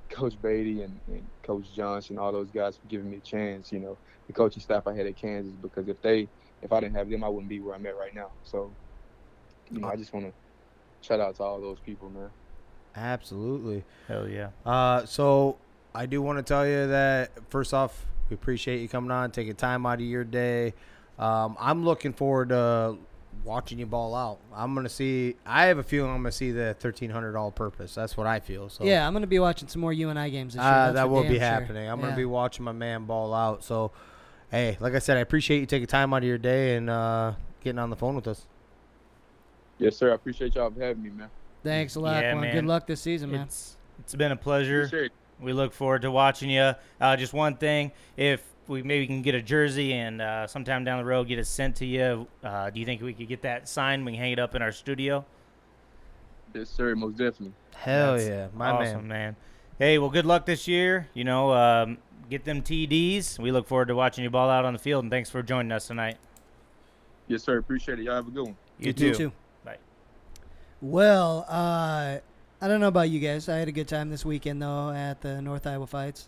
Coach Beaty and, and Coach Johnson, all those guys for giving me a chance, you know, the coaching staff I had at Kansas because if they if I didn't have them I wouldn't be where I'm at right now. So you know, I just want to shout out to all those people, man. Absolutely. Hell yeah. Uh, so I do want to tell you that first off, we appreciate you coming on, taking time out of your day. Um, I'm looking forward to watching you ball out. I'm gonna see. I have a feeling I'm gonna see the thirteen hundred all purpose. That's what I feel. So Yeah, I'm gonna be watching some more UNI games this year. uh, that will be sure. happening. I'm Yeah. gonna be watching my man ball out. So, hey, like I said, I appreciate you taking time out of your day and uh, getting on the phone with us. Yes, sir. I appreciate y'all for having me, man. Thanks a lot, Yeah, man. Good luck this season, man. It's it's been a pleasure. Appreciate it. We look forward to watching you. Uh, just one thing, if we maybe can get a jersey and uh, sometime down the road get it sent to you, uh, do you think we could get that signed? We can hang it up in our studio. Yes, sir. Most definitely. Hell That's yeah, my awesome, man. man. Hey, well, good luck this year. You know, um, get them TDs. We look forward to watching you ball out on the field, and thanks for joining us tonight. Yes, sir. Appreciate it. Y'all have a good one. You, You too. too. Bye. Well, uh, I don't know about you guys. I had a good time this weekend though at the North Iowa fights.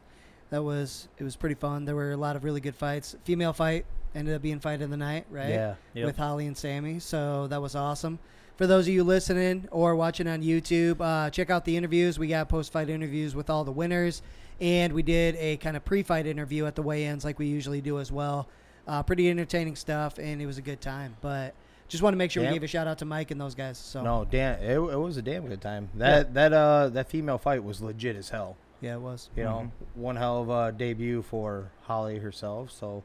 That was it was pretty fun. There were a lot of really good fights. Female fight ended up being fight of the night, right? Yeah. Yep. With Holly and Sammy. So that was awesome. For those of you listening or watching on YouTube, uh, check out the interviews. We got post fight interviews with all the winners, and we did a kind of pre fight interview at the weigh ins like we usually do as well. Uh, pretty entertaining stuff, and it was a good time. But just want to make sure Yep. we gave a shout out to Mike and those guys. So No, damn, it, it was a damn good time. That that uh that female fight was legit as hell. Yeah, it was. You know, one hell of a debut for Holly herself. So,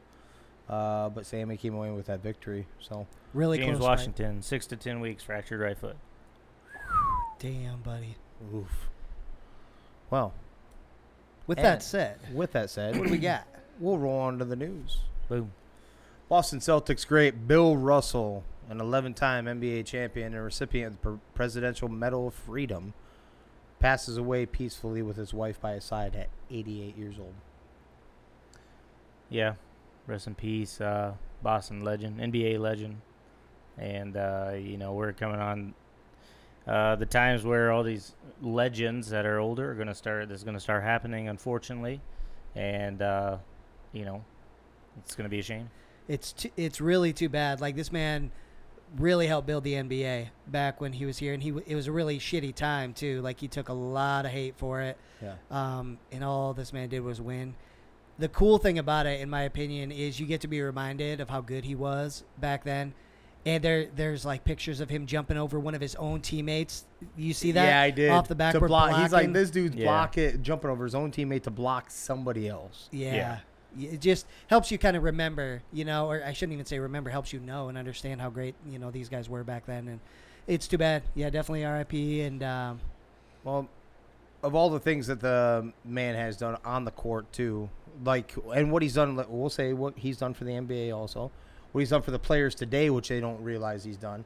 Uh, but Sammy came away with that victory. So Really James close fight. Washington, six to ten weeks, fractured right foot. Damn, buddy. oof. Well, With And- that said, with that said, what do we got? we'll roll on to the news. Boom. Boston Celtics great Bill Russell, an 11-time NBA champion and recipient of the Presidential Medal of Freedom, passes away peacefully with his wife by his side at 88 years old. Yeah. Rest in peace, uh, Boston legend, NBA legend, and uh, you know we're coming on uh, the times where all these legends that are older are gonna start. This is gonna start happening, unfortunately, and uh, you know it's gonna be a shame. It's t- it's really too bad. Like this man really helped build the NBA back when he was here, and he it was a really shitty time too. Like he took a lot of hate for it, Yeah. um, and all this man did was win. The cool thing about it, in my opinion, is you get to be reminded of how good he was back then. And there, there's like pictures of him jumping over one of his own teammates. You see that? Yeah, I did. off the To backboard. block, he's like this dude's Yeah. block it, jumping over his own teammate to block somebody else. Yeah. Yeah. It just helps you kind of remember, you know, or I shouldn't even say remember, helps you know and understand how great, you know, these guys were back then. And it's too bad. Yeah, definitely RIP. And um, Well, of all the things that the man has done on the court too, like and what he's done, we'll say what he's done for the NBA also, what he's done for the players today, which they don't realize he's done.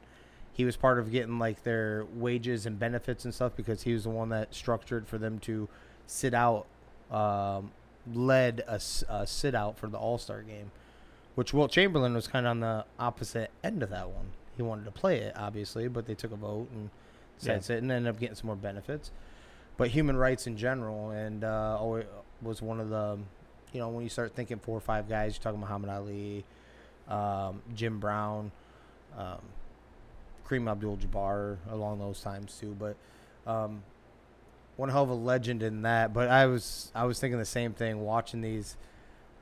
He was part of getting like their wages and benefits and stuff because he was the one that structured for them to sit out, um, led a sit out for the All Star game, which Wilt Chamberlain was kind of on the opposite end of that one. He wanted to play it, obviously, but they took a vote and decided Yeah. sit and ended up getting some more benefits but human rights in general, and uh, always was one of the, you know, when you start thinking four or five guys, you're talking Muhammad Ali, um, Jim Brown, um, Kareem Abdul-Jabbar, along those times too. But um, one hell of a legend in that. But I was I was thinking the same thing watching these.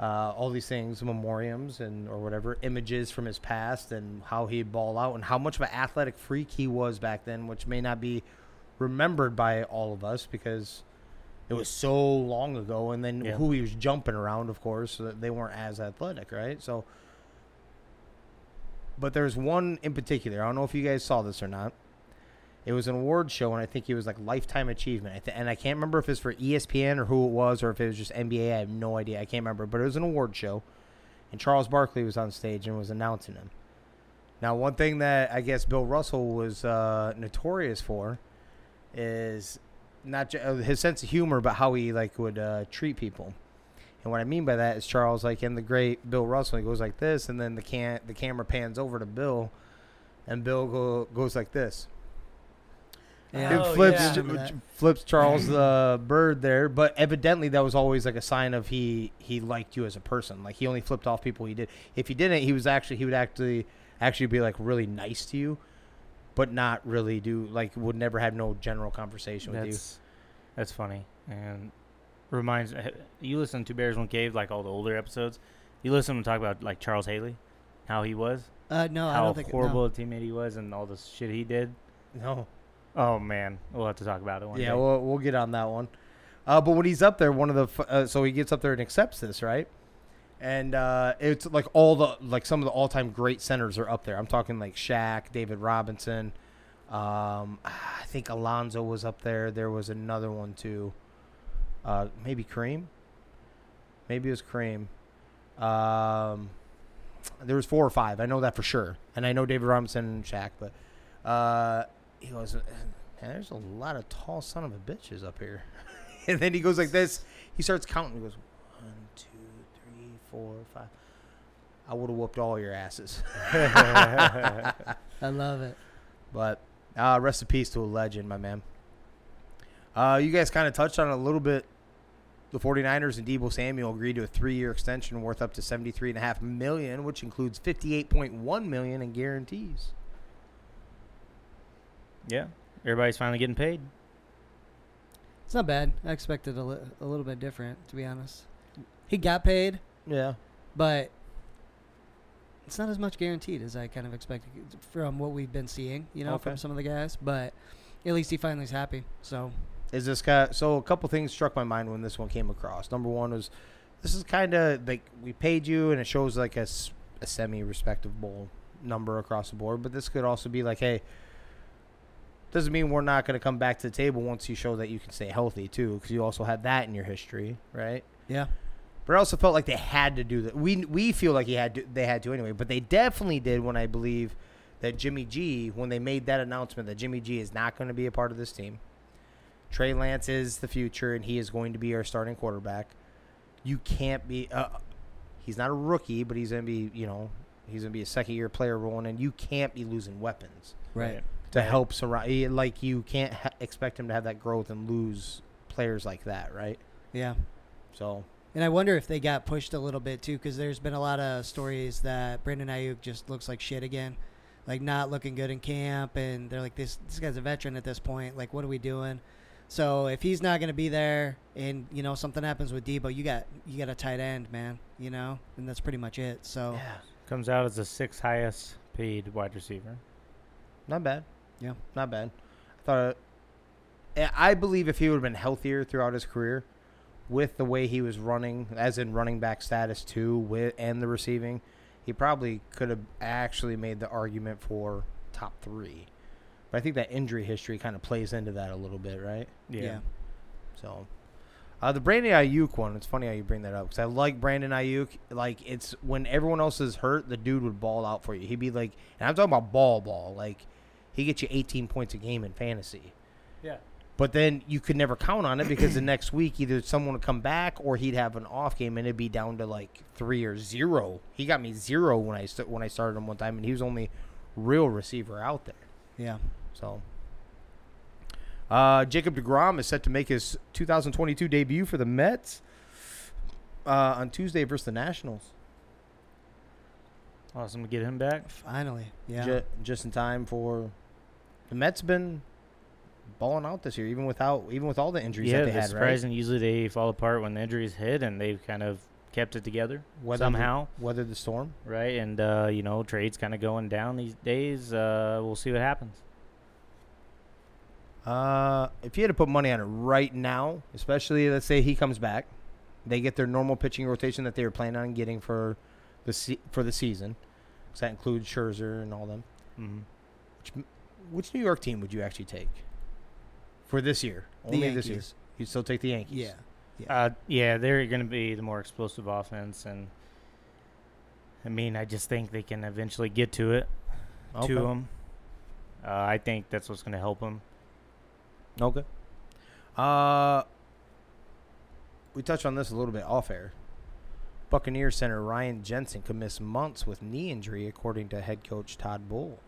Uh, all these things, memoriams and or whatever images from his past, and how he'd ball out, and how much of an athletic freak he was back then, which may not be remembered by all of us because it was so long ago and then Yeah. who he was jumping around of course so that they weren't as athletic right so but there's one in particular i don't know if you guys saw this or not it was an award show and i think it was like lifetime achievement and i can't remember if it's for E espn or who it was or if it was just nba i have no idea i can't remember but it was an award show and charles barkley was on stage and was announcing him now one thing that i guess bill russell was uh, notorious for is not ju- uh, his sense of humor, but how he like would uh, treat people. And what I mean by that is Charles, like in the great Bill Russell, he goes like this, and then the can the camera pans over to Bill, and Bill go, goes like this. Yeah. It Oh, flips yeah. Ch- Remember that. flips Charles the bird there, but evidently that was always like a sign of he he liked you as a person. Like he only flipped off people he did. If he didn't, he was actually he would actually actually be like really nice to you, but not really do like would never have no general conversation with you. That's that's funny and reminds you listen to Bears One Cave like all the older episodes. You listen to him talk about like Charles Haley, how he was, uh, no, I how don't think horrible No. a teammate he was, and all the shit he did. No. Oh man, we'll have to talk about it one Yeah, day. we'll we'll get on that one. Uh, but when he's up there, one of the f- uh, so he gets up there and accepts this, right? And uh, it's like all the like some of the all time great centers are up there. I'm talking like Shaq, David Robinson. Um, I think Alonzo was up there. There was another one too. Uh, maybe Kareem. Maybe it was Kareem. Um, there was four or five. I know that for sure, and I know David Robinson and Shaq. But uh, he goes, "Man, "There's a lot of tall son of a bitches up here." and then he goes like this. He starts counting. He goes, one, two, three, four, five. I would have whooped all your asses. I love it. But uh, rest in peace to a legend, my man. Uh, you guys kind of touched on it a little bit. The 49ers and Deebo Samuel agreed to a three-year extension worth up to 73.5 million, which includes 58.1 million in guarantees. Yeah, everybody's finally getting paid. It's not bad. I expected a, li- a little bit different, to be honest. He got paid, Yeah. but it's not as much guaranteed as I kind of expected from what we've been seeing, you know, Okay. from some of the guys. But at least he finally's happy. So Is this guy? So a couple things struck my mind when this one came across. Number one was this is kind of like we paid you, and it shows like a, s- a semi respectable number across the board. But this could also be like, hey, doesn't mean we're not going to come back to the table once you show that you can stay healthy too, because you also had that in your history, right? Yeah. But I also felt like they had to do that. We we feel like he had to, they had to anyway, but they definitely did when I believe that Jimmy G when they made that announcement that Jimmy G is not going to be a part of this team. Trey Lance is the future and he is going to be our starting quarterback. You can't be uh, he's not a rookie, but he's going to be, you know, he's going to be a second year player rolling and you can't be losing weapons Right. To Right. help surround eh, like you can't ha- expect him to have that growth and lose players like that, right? Yeah. So, And I wonder if they got pushed a little bit too, because there's been a lot of stories that Brandon Aiyuk just looks like shit again, like not looking good in camp, and they're like, this this guy's a veteran at this point. Like, what are we doing? So if he's not going to be there, and you know something happens with Deebo, you got you got a tight end, man. You know, and that's pretty much it. So yeah. Comes out as the sixth highest paid wide receiver. Not bad. Yeah. Not bad. I thought. eh, I believe if he would have been healthier throughout his career, with the way he was running, as in running back status too, with and the receiving, he probably could have actually made the argument for top three. But I think that injury history kind of plays into that a little bit, right? yeah. So, uh, the Brandon Aiyuk one, it's funny how you bring that up because I like Brandon Aiyuk. Like, it's when everyone else is hurt, the dude would ball out for you. He'd be like, and I'm talking about ball, ball. Like, he gets you 18 points a game in fantasy. Yeah. But then you could never count on it because the next week either someone would come back or he'd have an off game and it'd be down to like three or zero. He got me zero when I st- when I started him one time, and he was only real receiver out there. Yeah. So, uh, Jacob DeGrom is set to make his 2022 debut for the Mets uh, on Tuesday versus the Nationals. Awesome to get him back. Finally. Yeah. Ju- just in time for the Mets. Been balling out this year, even without even with all the injuries yeah, that they it's had. surprising. Usually they fall apart when the injuries hit, and they've kind of kept it together Right? Weathered somehow, the, weathered the storm. right? And uh, you know, trades kind of going down these days. Uh, we'll see what happens. Uh, if you had to put money on it right now, especially let's say he comes back, they get their normal pitching rotation that they were planning on getting for the se- for the season. 'cause that includes Scherzer and all them. hmm Which, which New York team would you actually take for this year? The Only this year. Yankees. You'd still take the Yankees. Yeah. Uh, yeah, they're going to be the more explosive offense, and I mean, I just think they can eventually get to it Okay. to them. Uh, I think that's what's going to help them. Okay. Uh, we touched on this a little bit off air. Buccaneers center Ryan Jensen could miss months with knee injury, according to head coach Todd Bowles.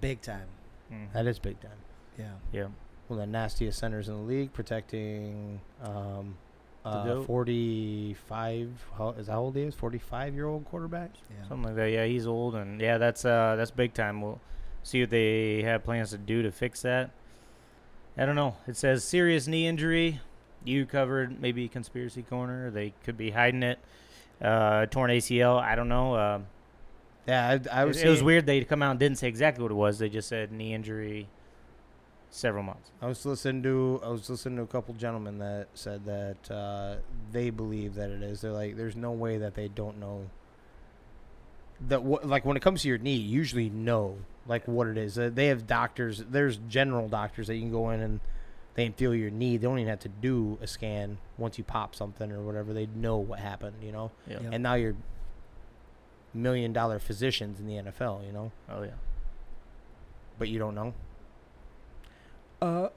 It's big time. That is big time. Yeah. Yeah, One of the nastiest centers in the league, protecting um, The uh, 45. How, is that how old he is? 45 year old quarterback? Yeah. something like that. Yeah, he's old, and yeah, that's uh, that's big time. We'll see what they have plans to do to fix that. I don't know. It says serious knee injury. You covered maybe conspiracy corner. They could be hiding it. Uh, torn ACL. I don't know. Uh, Yeah, I, I was. it, it was weird they come out and didn't say exactly what it was. They just said knee injury, several months. I was listening to I was listening to a couple gentlemen that said that uh, they believe that it is. They're like, there's no way that they don't know. That what like when it comes to your knee, you usually know like what it is. Uh, they have doctors. There's general doctors that you can go in and they can feel your knee. They don't even have to do a scan once you pop something or whatever. They know what happened, you know. Yeah. Yeah. And now you're million dollar physicians in the NFL, you know, Oh yeah. but you don't know. Uh,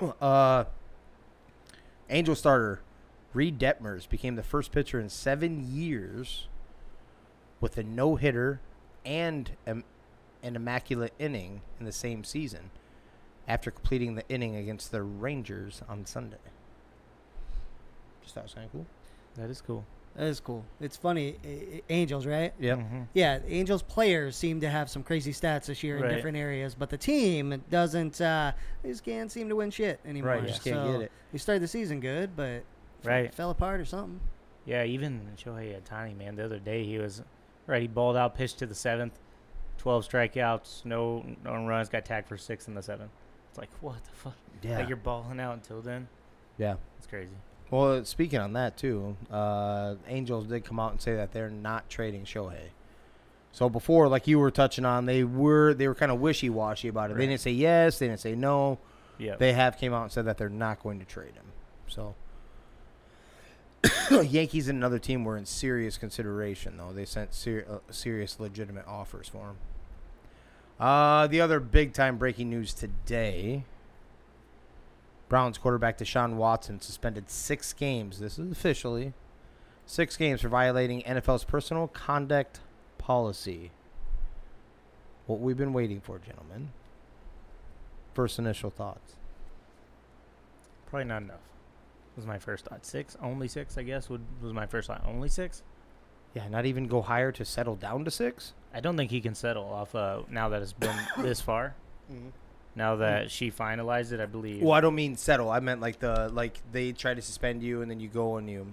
uh, Angel starter Reid Detmers became the first pitcher in seven years with a no hitter and an immaculate inning in the same season after completing the inning against the Rangers on Sunday. Just thought it was kind of cool. That is cool. That is cool. It's funny. A- A- Angels, right? Yep. Mhm. Yeah, Angels players seem to have some crazy stats this year in Right. different areas, but the team doesn't. Uh, they just can't seem to win shit anymore. Right, you just can't so get it. They started the season good, but Right. fell apart or something. Yeah, even Shohei Ohtani, man, the other day he was right. He balled out, pitched to the seventh, twelve strikeouts, no no runs, got tagged for six in the seventh. It's like what the fuck? Yeah. Like you're balling out until then. yeah. It's crazy. Well, speaking on that too, uh, Angels did come out and say that they're not trading Shohei. So before, like you were touching on, they were they were kind of wishy washy about it. They didn't say yes, they didn't say no. Yeah. They have came out and said that they're not going to trade him. So Yankees and another team were in serious consideration, though. They sent ser- uh, serious, legitimate offers for him. Uh, the other big time breaking news today Browns quarterback Deshaun Watson suspended six games. This is officially six games for violating NFL's personal conduct policy. What we've been waiting for, gentlemen. First initial thoughts. Probably not enough. Was my first thought. Six, only six, I guess. Would was my first thought. Only six. Yeah, not even go higher to settle down to six. I don't think he can settle off. Uh, now that it's been this far. Now that she finalized it, I believe. Well, I don't mean settle. I meant like the like they try to suspend you and then you go and you,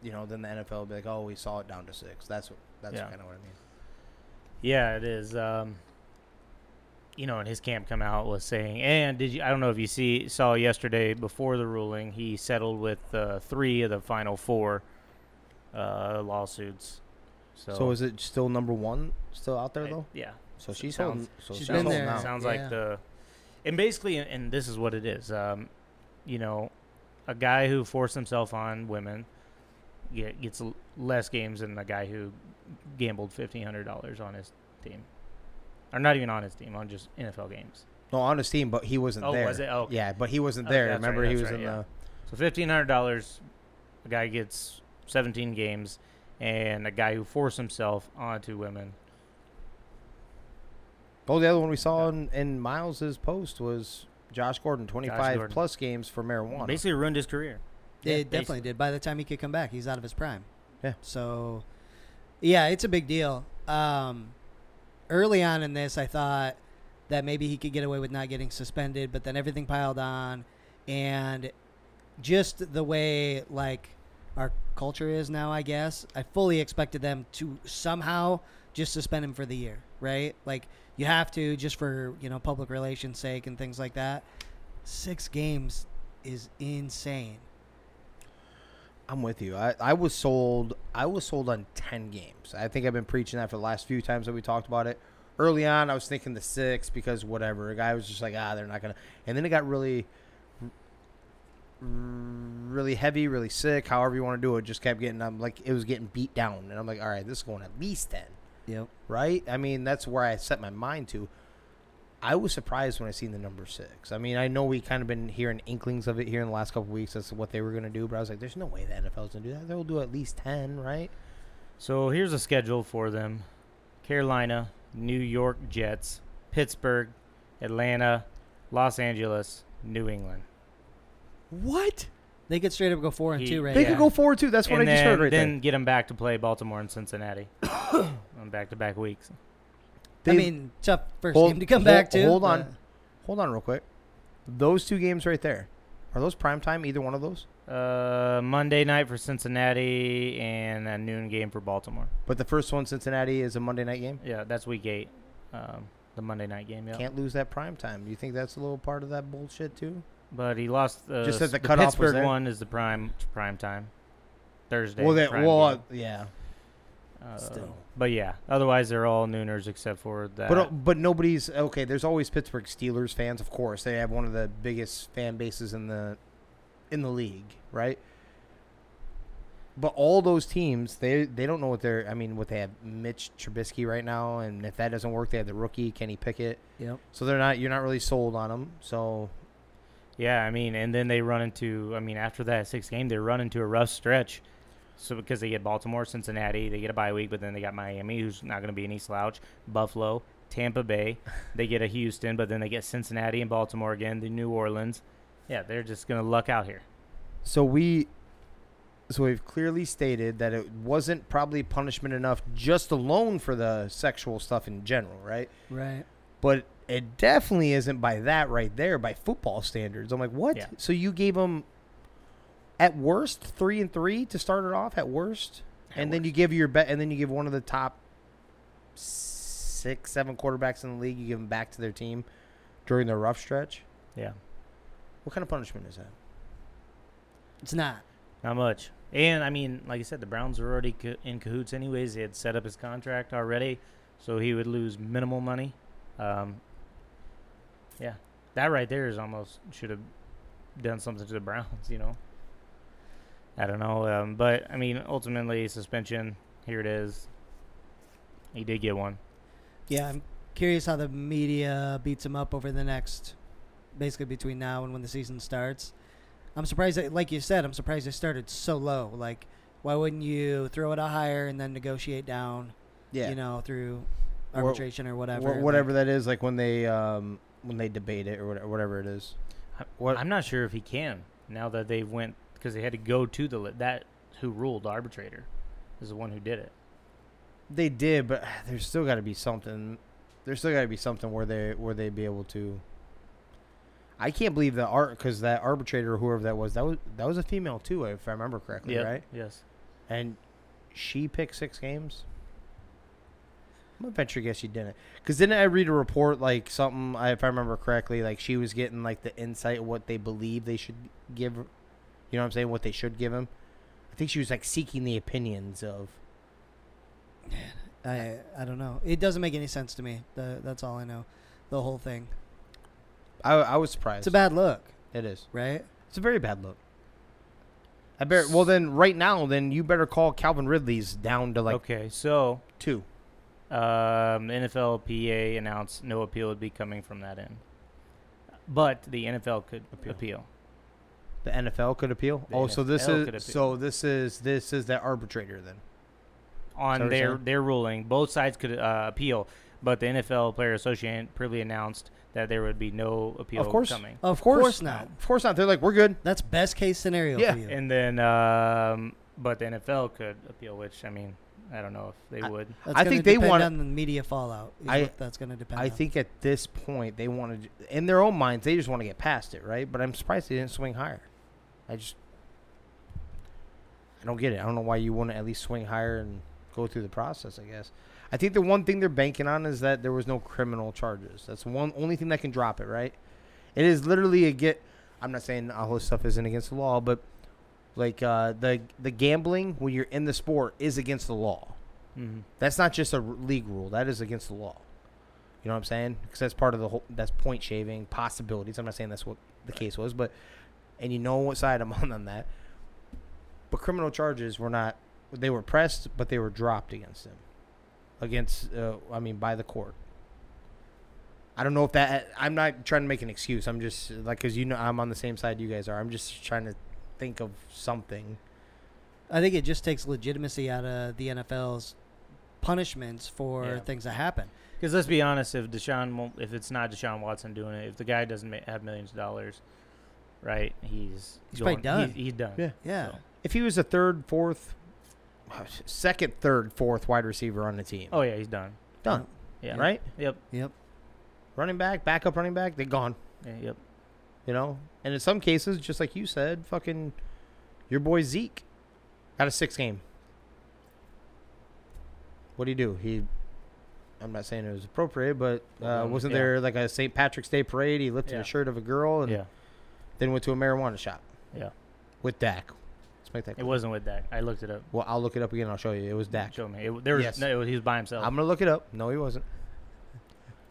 you know, then the NFL will be like, oh, we saw it down to six. That's what. That's Yeah. kind of what I mean. Yeah, it is. Um, you know, and his camp come out was saying, and did you? I don't know if you see saw yesterday before the ruling, he settled with uh, three of the final four uh, lawsuits. So, So, is it still number one still out there I- though? yeah, So she's sounds- holding. So she's she's, been there. out. sounds Yeah. like the, and basically, and, this is what it is. Um, you know, a guy who forced himself on women get, gets less games than a guy who gambled fifteen hundred dollars on his team, or not even on his team, on just NFL games. No, on his team, but he wasn't Oh, there. was it? Oh, okay. Yeah, but he wasn't Oh, there. right, Remember, he was right, in yeah. the. So fifteen hundred dollars, a guy gets seventeen games, and a guy who forced himself onto women. Oh, the other one we saw in, in Miles's post was Josh Gordon, twenty five Gordon. plus games for marijuana. Basically ruined his career. It Yeah, definitely did. By the time he could come back, he's out of his prime. Yeah. So, yeah, it's a big deal. Um, early on in this, I thought that maybe he could get away with not getting suspended, but then everything piled on, and just the way like our culture is now, I guess I fully expected them to somehow just suspend him for the year, right? Like you have to just for you know public relations sake and things like that. Six games is insane. I'm with you. I, I was sold. I was sold on ten games. I think I've been preaching that for the last few times that we talked about it. Early on, I was thinking the six because whatever. A guy was just like, ah, they're not gonna. And then it got really, really heavy, really sick. However you want to do it, just kept getting. I'm like, it was getting beat down, and I'm like, all right, this is going at least ten, Yep. right? I mean, that's where I set my mind to. I was surprised when I seen the number six. I mean, I know we kind of been hearing inklings of it here in the last couple weeks as to what they were going to do, but I was like, "There's no way the NFL's going to do that. They'll do at least ten, right?" So here's a schedule for them: Carolina, New York Jets, Pittsburgh, Atlanta, Los Angeles, New England. What? They could straight up go four and He- two right They now. could go forward too. That's what and I just heard right then there. get them back to play Baltimore and Cincinnati on back-to-back weeks. I They- mean, tough first Hold- game to come hold- back to. hold on. but- Hold on, real quick. Those two games right there are those prime time? Either one of those? Uh, Monday night for Cincinnati and a noon game for Baltimore. But the first one, Cincinnati, is a Monday night game. Yeah, that's week eight. Um, the Monday night game. Yeah. Can't lose that prime time. You think that's a little part of that bullshit too? But he lost. Uh, Just that the the cutoff was Pittsburgh there? one is the prime prime time. Thursday. well, that prime well, game. uh, yeah. Uh, still. But yeah, otherwise they're all nooners except for that. But uh, but nobody's okay. There's always Pittsburgh Steelers fans, of course. They have one of the biggest fan bases in the in the league, right? But all those teams, they they don't know what they're. I mean, what they have Mitch Trubisky right now, and if that doesn't work, they have the rookie Kenny Pickett. Yep. So they're not. You're not really sold on them. So yeah, I mean, and then they run into. I mean, after that six game, they run into a rough stretch. So because they get Baltimore, Cincinnati, they get a bye week, but then they got Miami, who's not going to be any slouch. Buffalo, Tampa Bay, they get a Houston, but then they get Cincinnati and Baltimore again. The New Orleans. Yeah, they're just going to luck out here. so we. So we've clearly stated that it wasn't probably punishment enough just alone for the sexual stuff in general, right? Right. but it definitely isn't by that right there by football standards. I'm like, what? Yeah. So you gave them at worst three and three to start it off at worst, At and then you give your bet, and then you give one of the top six, seven quarterbacks in the league. You give them back to their team during their rough stretch. Yeah. What kind of punishment is that? It's not. Not much. And I mean, like I said, the Browns were already ca- in cahoots anyways. They had set up his contract already, so he would lose minimal money. Um, yeah, that right there is almost should have done something to the Browns. You know. I don't know, um, but I mean, ultimately suspension. Here it is. He did get one. Yeah, I'm curious how the media beats him up over the next, basically between now and when the season starts. I'm surprised, that, like you said, I'm surprised they started so low. Like, why wouldn't you throw it out higher and then negotiate down? Yeah. You know, through Or- arbitration or whatever. Wha- like- whatever that is, like when they um when they debate it or whatever, whatever it is. What I'm not sure if he can now that they've went because they had to go to the that who ruled the arbitrator is the one who did it. they did, but there's still got to be something. There's still got to be something where they where they be able to. I can't believe that art because that arbitrator or whoever that was that was that was a female too if I remember correctly, Yep, right? Yes. And she picked six games. I'm gonna venture guess she didn't, because didn't I read a report like something if I remember correctly, like she was getting like the insight of what they believe they should give, you know what I'm saying, what they should give him. I think she was like seeking the opinions of. I I don't know. It doesn't make any sense to me. The, that's all I know. The whole thing. I I was surprised. It's a bad look, It is. right? It's a very bad look. I better. Well, then right now, then you better call Calvin Ridley's down to like okay, so two. um, the NFLPA announced no appeal would be coming from that end, but the NFL could Appeal. appeal. The NFL could appeal. The oh, so this NFL could is appeal. so this is this is that arbitrator then. on what their saying? their ruling. Both sides could uh, appeal, but the NFL Player Association previously announced that there would be no appeal Of course. coming. Of course not. Of course not. They're like we're good. That's best case scenario Yeah. for you. And then, um, but the NFL could appeal, which I mean, I don't know if they I- would. That's I gonna think they depend wanna- on the media fallout. is I- what that's going to depend. I on. think at this point they want to, in their own minds, they just want to get past it, right? But I'm surprised they didn't swing higher. I just, I don't get it. I don't know why you want to at least swing higher and go through the process. I guess. I think the one thing they're banking on is that there was no criminal charges. That's the one only thing that can drop it, right? It is literally a get. I'm not saying all this stuff isn't against the law, but like uh, the the gambling when you're in the sport is against the law. Mm-hmm. That's not just a league rule. That is against the law. You know what I'm saying? Because that's part of the whole. That's point shaving possibilities. I'm not saying that's what the case was, but and you know what side I'm on on that. But criminal charges were not. They were pressed, but they were dropped against him. Against, uh, I mean, by the court. I don't know if that. I'm not trying to make an excuse. I'm just like, cause you know, I'm on the same side you guys are. I'm just trying to think of something. I think it just takes legitimacy out of the NFL's punishments for Yeah. things that happen. Because let's be honest, if Deshaun, if it's not Deshaun Watson doing it, if the guy doesn't have millions of dollars, right? He's He's probably done. He's, he's done. Yeah. Yeah. So- If he was a third, fourth, second, third, fourth wide receiver on the team, Oh yeah, he's done. done, Yeah. right? Yep. Yep. Running back, backup running back, they're gone. Yeah, yep. You know, and in some cases, just like you said, fucking your boy Zeke got a six game. What do you do? He, I'm not saying it was appropriate, but uh, Um, wasn't yeah. there like a St. Patrick's Day parade? He lifted Yeah. a shirt of a girl and Yeah. Then went to a marijuana shop Yeah. with Dak. Let's make that. It wasn't with Dak. I looked it up. Well, I'll look it up again. I'll show you. It was Dak. Show me. It, there was Yes. no. It was, he was by himself. I'm gonna look it up. No, he wasn't.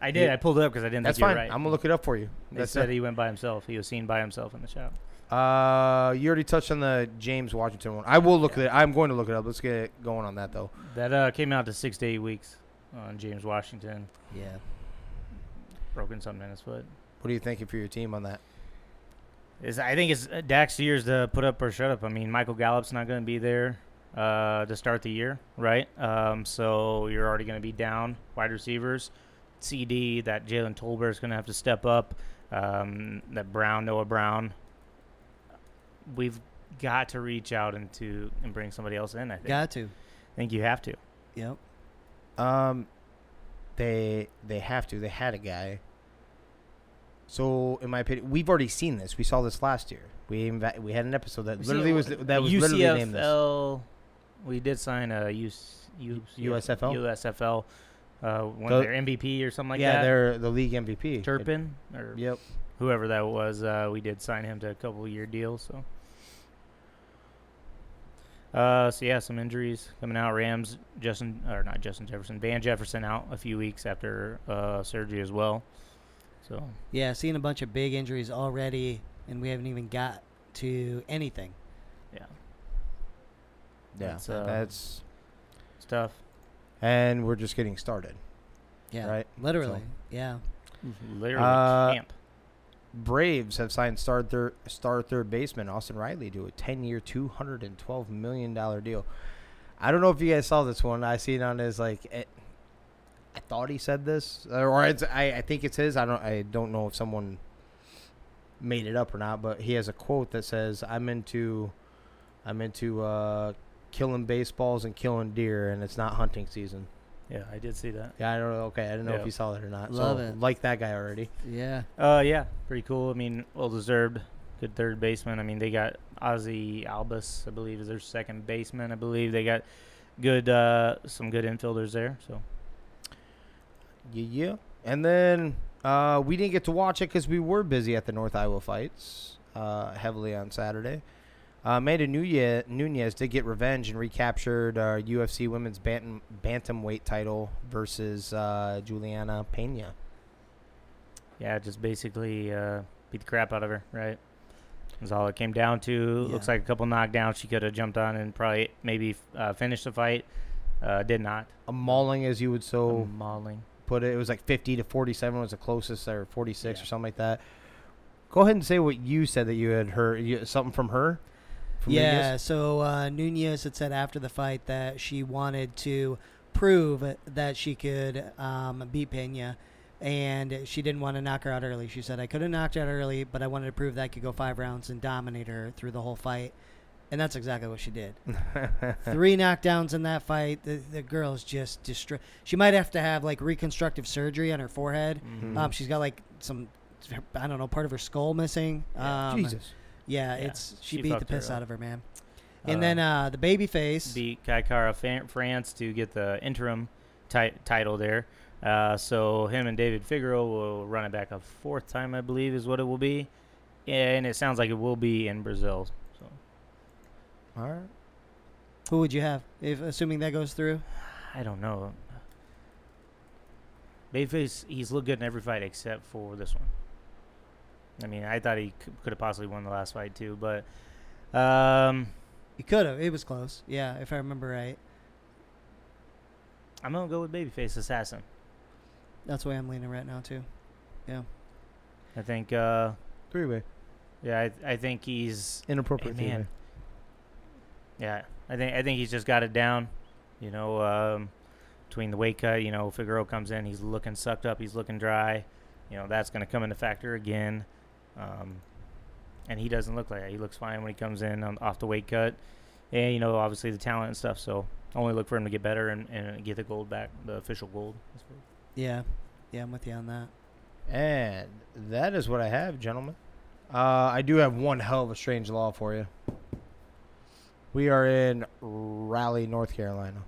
I did. I pulled it up because I didn't That's think fine. you were right. I'm gonna look it up for you. They That's said it. he went by himself. He was seen by himself in the shop. Uh, you already touched on the James Washington one. I will look Yeah. at it. I'm going to look it up. Let's get going on that though. That uh, came out to six to eight weeks on James Washington. Yeah. Broken something in his foot. What are you thinking for your team on that? Is I think it's uh, Dak's years to put up or shut up. I mean, Michael Gallup's not going to be there uh, to start the year, right? Um, so you're already going to be down wide receivers. CeeDee that Jalen Tolbert is going to have to step up. Um, that Brown, Noah Brown. We've got to reach out into and bring somebody else in. I think. Got to. I think you have to. Yep. Um, they they have to. They had a guy. So, in my opinion, we've already seen this. We saw this last year. We inv- we had an episode that literally was that was literally named this. We did sign a US, US, USFL? USFL. Uh, one of their MVP or something like yeah, that. Yeah, they're the league MVP. Turpin or Yep. whoever that was. Uh, we did sign him to a couple year deal. So Uh, so yeah, some injuries coming out. Rams, Justin or not Justin Jefferson, Van Jefferson out a few weeks after uh, surgery as well. So Yeah, seeing a bunch of big injuries already, and we haven't even got to anything. yeah, Yeah, That's, uh, that's it's tough. and we're just getting started. Yeah, Right, Literally. Yeah. Literally Uh, camp. Braves have signed star third star third baseman Austin Riley to a ten year, two hundred and twelve million dollar deal. I don't know if you guys saw this one. I see it on his like. It, I thought he said this, or it's, I I think it's his. I don't I don't know if someone made it up or not, but he has a quote that says, "I'm into, I'm into uh, killing baseballs and killing deer, and it's not hunting season." Yeah, I did see that. Yeah, I don't know. Okay, I didn't know Yeah. if you saw that or not. Love so, it. Like that guy already. Yeah. Uh, yeah, pretty cool. I mean, well deserved. Good third baseman. I mean, they got Ozzie Albies, I believe, is their second baseman. I believe they got good, uh, some good infielders there. So Yeah, yeah. And then uh, we didn't get to watch it because we were busy at the North Iowa fights uh, heavily on Saturday. Uh, Amanda Nunes, Nunes did get revenge and recaptured uh, UFC Women's bantam, Bantamweight title versus uh, Juliana Pena. yeah, just basically uh, beat the crap out of her. Right. That's all it came down to. Looks like a couple knockdowns. She could have jumped on and probably maybe uh, finished the fight. Uh, did not. A mauling, as you would so A mauling. Put it. It was like 50 to 47 was the closest, or 46 Yeah. or something like that. Go ahead and say what you said that you had heard. You, something from her? From yeah, Nunes? so uh, Nunes had said after the fight that she wanted to prove that she could um, beat Pena, and she didn't want to knock her out early. She said, I could have knocked her out early, but I wanted to prove that I could go five rounds and dominate her through the whole fight. And that's exactly what she did. Three knockdowns in that fight. The, the girl's just destroyed. She might have to have like reconstructive surgery on her forehead. Mhm. Um, she's got like some, I don't know, part of her skull missing. Um, Jesus. yeah, Yeah, it's she, she beat the piss up. out of her, man. And then uh, the baby face. beat Kai Kara France to get the interim ti- title there. Uh, so him and David Figueroa will run it back a fourth time, I believe, is what it will be, and it sounds like it will be in Brazil. So All right. Who would you have, if assuming that goes through? I don't know. Babyface, he's looked good in every fight except for this one. I mean, I thought he could have possibly won the last fight too, but um, He could have. It was close. Yeah, if I remember right. I'm gonna go with Babyface Assassin. That's the way I'm leaning right now too. Yeah. I think, uh, Three way. yeah, I, I think he's Inappropriate Hey, man. Three-way. Yeah, I think I think he's just got it down. You know, um, between the weight cut, you know, Figueroa comes in, he's looking sucked up, he's looking dry. You know, that's going to come into factor again. Um, and he doesn't look like that. He looks fine when he comes in on, off the weight cut. And you know, obviously the talent and stuff. So only look for him to get better and, and get the gold back, the official gold. Yeah, yeah, I'm with you on that. And that is what I have, gentlemen. Uh, I do have one hell of a strange law for you. We are in Raleigh, North Carolina.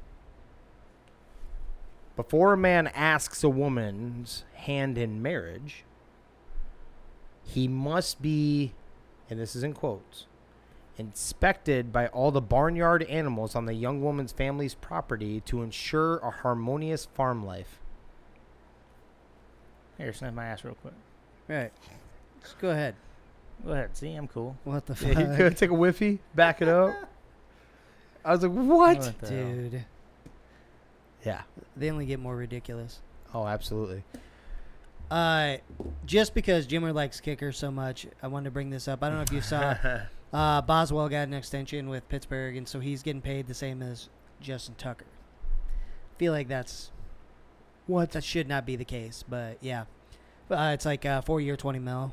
Before a man asks a woman's hand in marriage, he must be, and this is in quotes, inspected by all the barnyard animals on the young woman's family's property to ensure a harmonious farm life. Here, sniff my ass real quick. Right. Just go ahead. Go ahead. See, I'm cool. What the fuck? Yeah, you fuck, could take a whiffy, back it up. I was like, what? What the hell? dude? Yeah. They only get more ridiculous. Oh, absolutely. Uh, just because Jimmer likes kickers so much, I wanted to bring this up. I don't know if you saw. Uh, Boswell got an extension with Pittsburgh, and so he's getting paid the same as Justin Tucker. Feel like that's what that should not be the case, but yeah, uh, it's like uh, four year, twenty mil.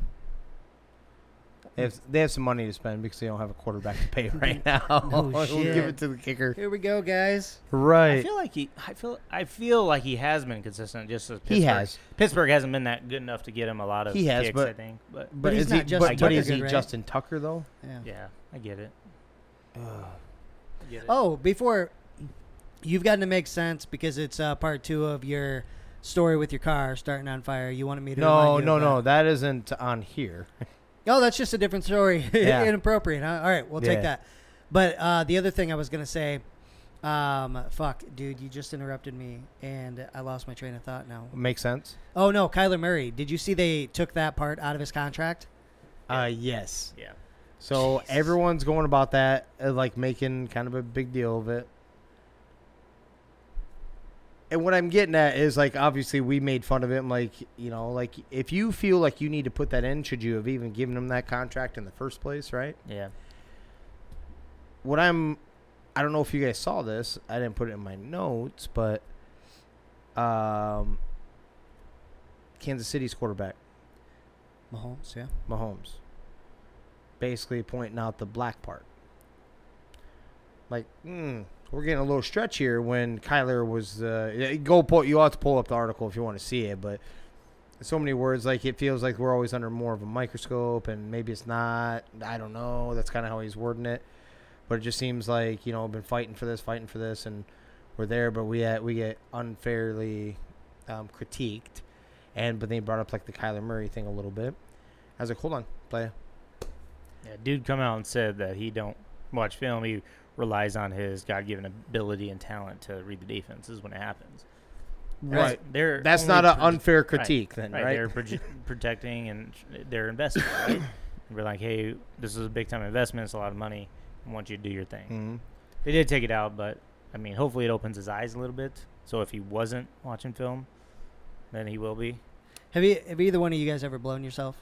They have, they have some money to spend because they don't have a quarterback to pay right now. No we'll shit. give it to the kicker. Here we go, guys. I Right. feel like he. I feel. I feel like he has been consistent. Just as Pittsburgh. He has. Pittsburgh hasn't been that good enough to get him a lot of He has, kicks. but- I think, but But, he's is not he, Justin but, but Tucker is good, he right? Justin Tucker, though? Yeah. yeah, I get it. I get it. Oh, before you've gotten to make sense because it's uh, part two of your story with your car starting on fire. You wanted me to No, remind you no, of no. that. That isn't on here. Oh, that's just a different story. Yeah. Inappropriate, huh? All right, we'll take Yeah. that. But uh, the other thing I was gonna say, um, fuck, dude, you just interrupted me, and I lost my train of thought now. Makes sense. Oh no, Kyler Murray. Did you see they took that part out of his contract? Uh, yes. Yeah. So Jesus. everyone's going about that, uh, like making kind of a big deal of it. And what I'm getting at is like, obviously, we made fun of him. Like, you know, like if you feel like you need to put that in, should you have even given him that contract in the first place, right? Yeah. What I'm, I don't know if you guys saw this. I didn't put it in my notes, but, um, Kansas City's quarterback Mahomes, yeah. Mahomes. Basically pointing out the black part. Like, hmm, we're getting a little stretch here when Kyler was uh go pull you ought to pull up the article if you want to see it, but so many words like it feels like we're always under more of a microscope and maybe it's not. I don't know. That's kind of how he's wording it. But it just seems like, you know, been fighting for this, fighting for this and we're there but we we get unfairly um, critiqued. And but they brought up like the Kyler Murray thing a little bit. I was like, hold on, play. Yeah, dude come out and said that he don't watch film. He relies on his God-given ability and talent to read the defenses when it happens. Right. They're That's not an proje- unfair critique, then, right. right? They're proje- protecting and they're investing. Right? We're like, hey, this is a big time investment. It's a lot of money. I want you to do your thing. Mhm. They did take it out, but I mean, hopefully it opens his eyes a little bit. So if he wasn't watching film, then he will be. Have you have either one of you guys ever blown yourself?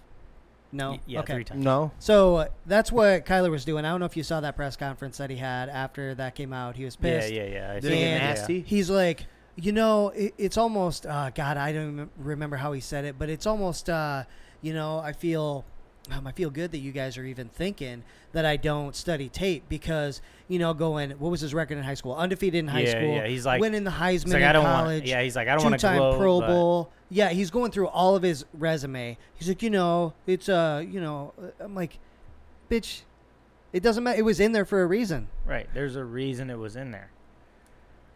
No. Y- yeah, okay. three times. No. So uh, that's what Kyler was doing. I don't know if you saw that press conference that he had after that came out. He was pissed. yeah, yeah. I Did see it get it, yeah. nasty? He's like, you know, it, it's almost uh, God. I don't even remember how he said it, but it's almost, uh, you know, I feel, um, I feel good that you guys are even thinking that I don't study tape because you know, going what was his record in high school? Undefeated in high Yeah, school. yeah, he's like- winning the Heisman like, in I don't college. want. Yeah, he's like, I don't want to two-time gloat, Pro but- Bowl. Yeah, he's going through all of his resume. He's like, you know, it's uh, you know, uh, I'm like, bitch, it doesn't matter. It was in there for a reason. Right. There's a reason it was in there.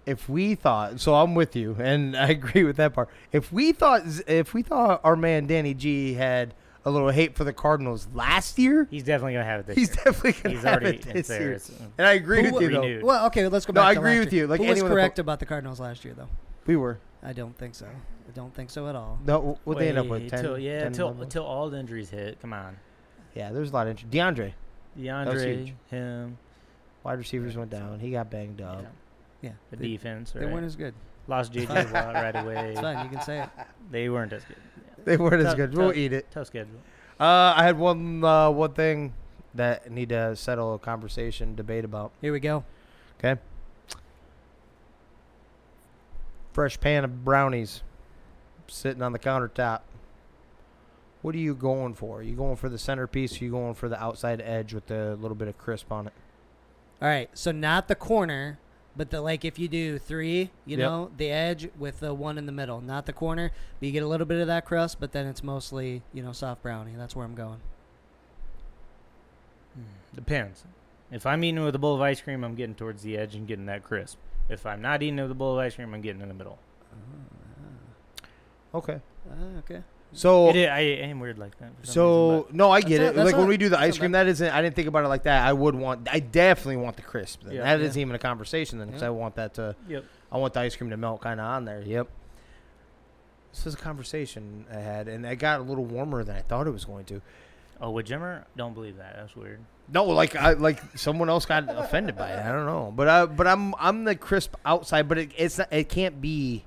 If we thought, so I'm with you, and I agree with that part. If we thought, if we thought our man Danny G had a little hate for the Cardinals last year, He's definitely gonna have it this he's year. definitely gonna He's have already it this there. year. It's- And I agree with you though. Well, okay, let's go back. No, back. I to agree last with year. you. Like Who was anyone correct po- about the Cardinals last year, though? We were. I don't think so. I don't think so at all. No, what they end up with? Wait 10, till, yeah, 10, until 11? until all the injuries hit. Come on, yeah, there's a lot of interest. DeAndre, was DeAndre, him, wide receivers went down. He got banged up. yeah, Yeah, the they, defense. they right? weren't as good. Lost JJ Watt right away. It's fine. You can say it. They weren't as good. They weren't as Tough- good. We'll tough- eat it. Tough schedule. Uh, I had one uh, one thing that need to settle a conversation, debate about. Here we go. Okay. Fresh pan of brownies sitting on the countertop. What are you going for? Are you going for the centerpiece? Or are you going for the outside edge with a little bit of crisp on it? All right. So not the corner, but the like if you do three, you Yep. know, the edge with the one in the middle, not the corner. But you get a little bit of that crust, but then it's mostly you know soft brownie. That's where I'm going. Depends. If I'm eating with a bowl of ice cream, I'm getting towards the edge and getting that crisp. If I'm not eating with a bowl of ice cream, I'm getting in the middle. Okay. Uh, okay. So It is, I am weird like that. so reason, no, I get not- it. that's Like when we do the ice cream, that isn't. I didn't think about it like that. I would want. I definitely want the crisp. Then. Yeah. that Yeah. not even a conversation then, because Yeah. I want that to. Yep. I want the ice cream to melt kind of on there. Yep. This is a conversation I had, and it got a little warmer than I thought it was going to. Oh, with Jimmer, don't believe that. That's weird. No, like I like someone else got offended by it. I don't know, but I but I'm I'm the crisp outside, but it, it's not, it can't be,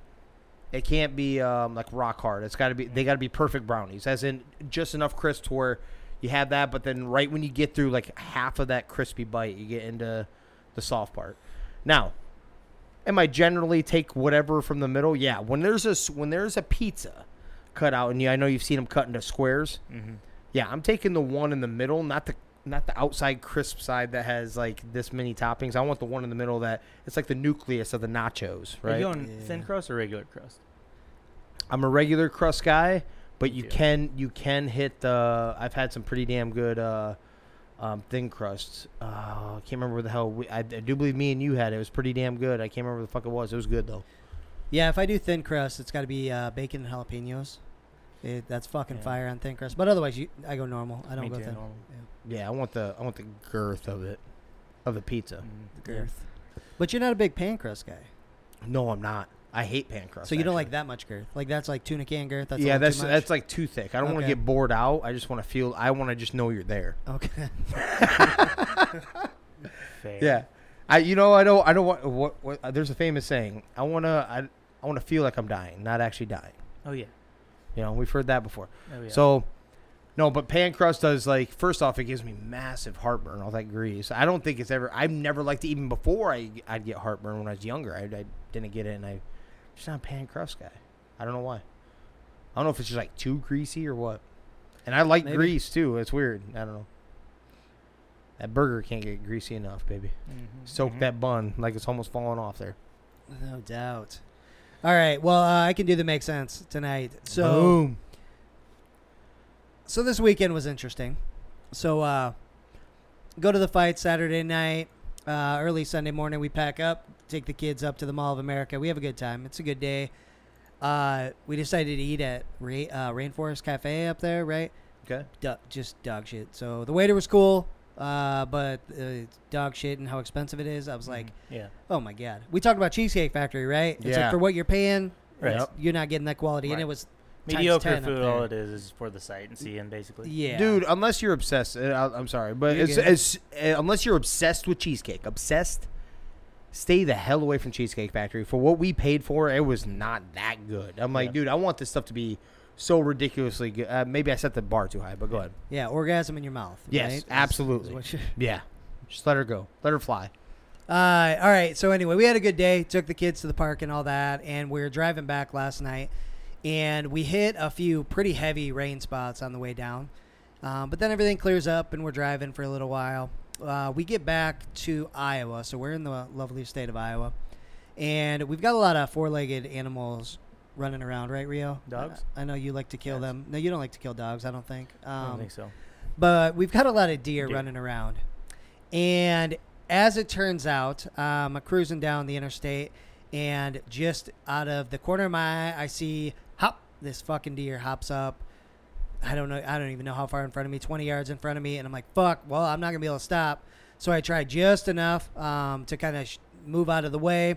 it can't be um like rock hard. It's got to be they got to be perfect brownies, as in just enough crisp to where you have that, but then right when you get through like half of that crispy bite, you get into the soft part. Now, am I generally take whatever from the middle? Yeah, when there's a when there's a pizza cut out, and you, I know you've seen them cut into squares. Mm-hmm. Yeah, I'm taking the one in the middle, not the not the outside crisp side that has like this many toppings. I want the one in the middle that it's like the nucleus of the nachos, Are you right? going Yeah. thin crust or regular crust? I'm a regular crust guy, but you Yeah. can you can hit the. I've had some pretty damn good uh, um, thin crusts. Uh, I can't remember where the hell we, I, I do believe me and you had it. It was pretty damn good. I can't remember what the fuck it was. It was good though. Yeah, if I do thin crust, it's got to be uh, bacon and jalapenos. It, that's fucking Yeah. fire on thin crust. But otherwise, you, I go normal. I don't Me go too, thin. normal. Yeah, I want the I want the girth of it. of the pizza. Mm, yeah. Girth. But you're not a big pan crust guy. No, I'm not. I hate pan crust. so you don't like that much girth. Like that's like tuna can girth. That's yeah, little that's too much? that's like too thick. I don't want to get bored out. I just want to feel. I want to just know you're there. okay. Fair. Yeah, I you know I know I know what what, what uh, there's a famous saying. I wanna I I want to feel like I'm dying, not actually dying. Oh yeah. You know, we've heard that before. Oh yeah. So, no, but pan crust does like first off, it gives me massive heartburn. All that grease. I don't think it's ever. I've never liked it even before. I I'd get heartburn when I was younger. I, I didn't get it, and I just not a pan crust guy. I don't know why. I don't know if it's just like too greasy or what. And I like Maybe. grease too. It's weird. I don't know. That burger can't get greasy enough, baby. Mhm, Soak mhm. that bun like it's almost falling off there. No doubt. All right. Well, uh, I can do the make sense tonight. So, Boom. so this weekend was interesting. So, uh, go to the fight Saturday night. Uh, early Sunday morning, we pack up, take the kids up to the Mall of America. We have a good time. It's a good day. Uh, we decided to eat at Ra- uh, Rainforest Cafe up there, right? Okay. Du- just dog shit. So the waiter was cool, uh, but uh, dog shit and how expensive it is. I was like, Yeah. oh my god. We talked about Cheesecake Factory, right? It's like Yeah. for what you're paying, Right. Yep. you're not getting that quality, and Right. it was times Mediocre 10 up food. there. All it is is for the sight and seeing, basically. Yeah, Dude, unless you're obsessed, uh, I- I'm sorry, but You're it's, good. it's, uh, unless you're obsessed with cheesecake, obsessed, stay the hell away from Cheesecake Factory. For what we paid for, it was not that good. I'm like, Yeah. dude, I want this stuff to be so ridiculously good. Uh, maybe I set the bar too high, but go ahead. yeah, orgasm in your mouth. Yes, right? Absolutely. is what Yeah, just let her go, let her fly. Uh, all right. So anyway, we had a good day. Took the kids to the park and all that, and we were driving back last night, and we hit a few pretty heavy rain spots on the way down. Um, but then everything clears up, and we're driving for a little while. Uh, we get back to Iowa, so we're in the lovely state of Iowa, and we've got a lot of four-legged animals running around, right, Rio? Dogs? I know you like to kill Yes. them. No, you don't like to kill dogs. I don't think. Um, I don't think so. but we've got a lot of deer, Deer. running around. And as it turns out, um, I'm cruising down the interstate, and just out of the corner of my eye, I see hop. This fucking deer hops up. I don't know. I don't even know how far in front of me. 20 yards in front of me, and I'm like, "Fuck!" Well, I'm not gonna be able to stop. So I tried just enough um, to kind of sh- move out of the way.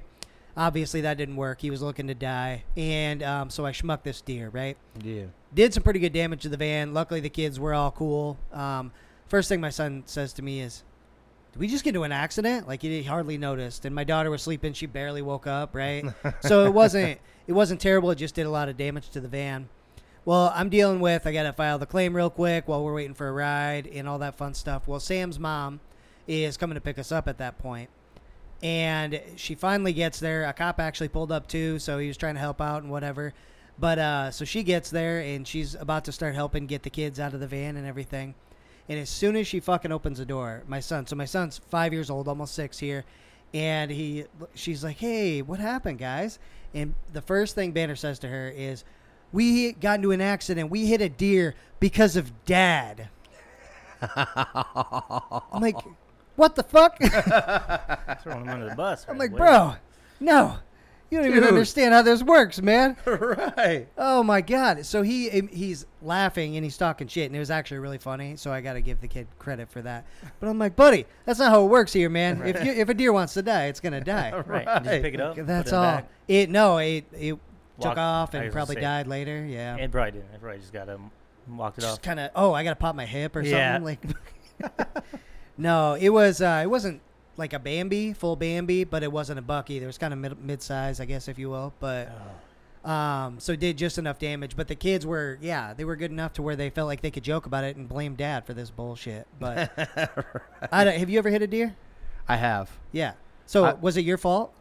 Obviously, that didn't work. He was looking to die, and um, so I schmucked this deer. Right Yeah. did some pretty good damage to the van. Luckily, the kids were all cool. Um, first thing my son says to me is, "Did we just get into an accident?" Like he hardly noticed. And my daughter was sleeping; she barely woke up. Right, so it wasn't it wasn't terrible. It just did a lot of damage to the van. Well, I'm dealing with. I got to file the claim real quick while we're waiting for a ride and all that fun stuff. Well, Sam's mom is coming to pick us up at that point. And she finally gets there. A cop actually pulled up too, so he was trying to help out and whatever. But uh, so she gets there and she's about to start helping get the kids out of the van and everything. And as soon as she fucking opens the door, my son, so my son's five years old, almost six here, and he, she's like, "Hey, what happened, guys?" And the first thing Banner says to her is, "We got into an accident. We hit a deer because of Dad." I'm like, "What the fuck?" Throwing him under the bus. I'm right like, away. "Bro, no, you don't even Dude. understand how this works, man." right. Oh my god! So he um, he's laughing and he's talking shit, and it was actually really funny. So I got to give the kid credit for that. But I'm like, buddy, that's not how it works here, man. If you, if a deer wants to die, it's gonna die. Right. Did you pick it up? put That's it all. back? It no, it it took off and probably say, died later. Yeah, It probably didn't. It probably just got him, walked it just off. kind of. Oh, I got to pop my hip or Yeah. something. Like, no, it was uh, it wasn't like a Bambi, full Bambi, but it wasn't a buck either. It was kind of mid mid size, I guess, if you will. But Oh. Um, so it did just enough damage, but the kids were, yeah, they were good enough to where they felt like they could joke about it and blame dad for this bullshit. But I don't, have you ever hit a deer? I have. Yeah. So I- was it your fault?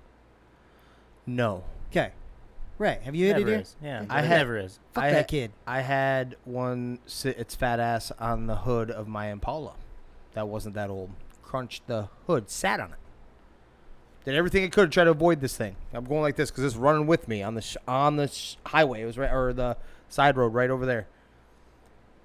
No. Okay. Right. Have you hit never a deer? is. Yeah, I it had- never is. Fuck I that had- kid. I had one sit its fat ass on the hood of my Impala. That wasn't that old. Crunched the hood, sat on it. Did everything I could to try to avoid this thing. I'm going like this because it's running with me on the sh- on the sh- highway. It was right or the side road right over there.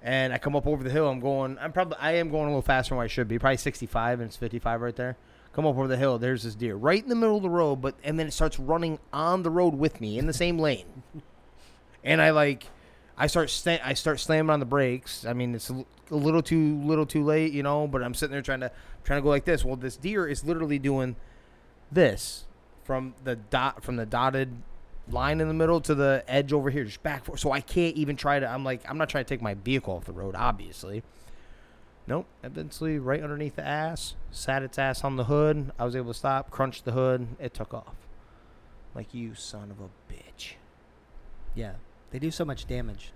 And I come up over the hill. I'm going. I'm probably. I am going a little faster than I should be. Probably 65 and it's 55 right there. Come up over the hill. There's this deer right in the middle of the road, but and then it starts running on the road with me in the same lane. and I like, I start sta- I start slamming on the brakes. I mean, it's a little too little too late, you know. But I'm sitting there trying to trying to go like this. Well, this deer is literally doing this from the dot from the dotted line in the middle to the edge over here, just back for. So I can't even try to. I'm like, I'm not trying to take my vehicle off the road, obviously. Nope. Eventually, right underneath the ass, sat its ass on the hood. I was able to stop, crunch the hood. It took off. Like you, son of a bitch. Yeah, they do so much damage.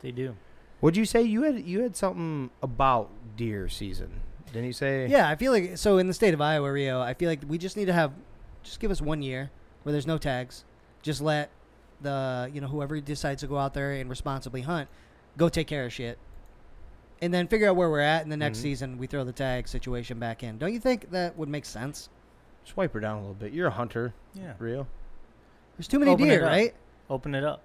They do. Would you say you had you had something about deer season? Didn't you say? Yeah, I feel like so in the state of Iowa, Rio. I feel like we just need to have, just give us one year where there's no tags. Just let the you know whoever decides to go out there and responsibly hunt, go take care of shit, and then figure out where we're at. in the next Mhm. season we throw the tag situation back in. Don't you think that would make sense? Swipe her down a little bit. You're a hunter, Yeah. real. There's too many Open deer, right? Open it up.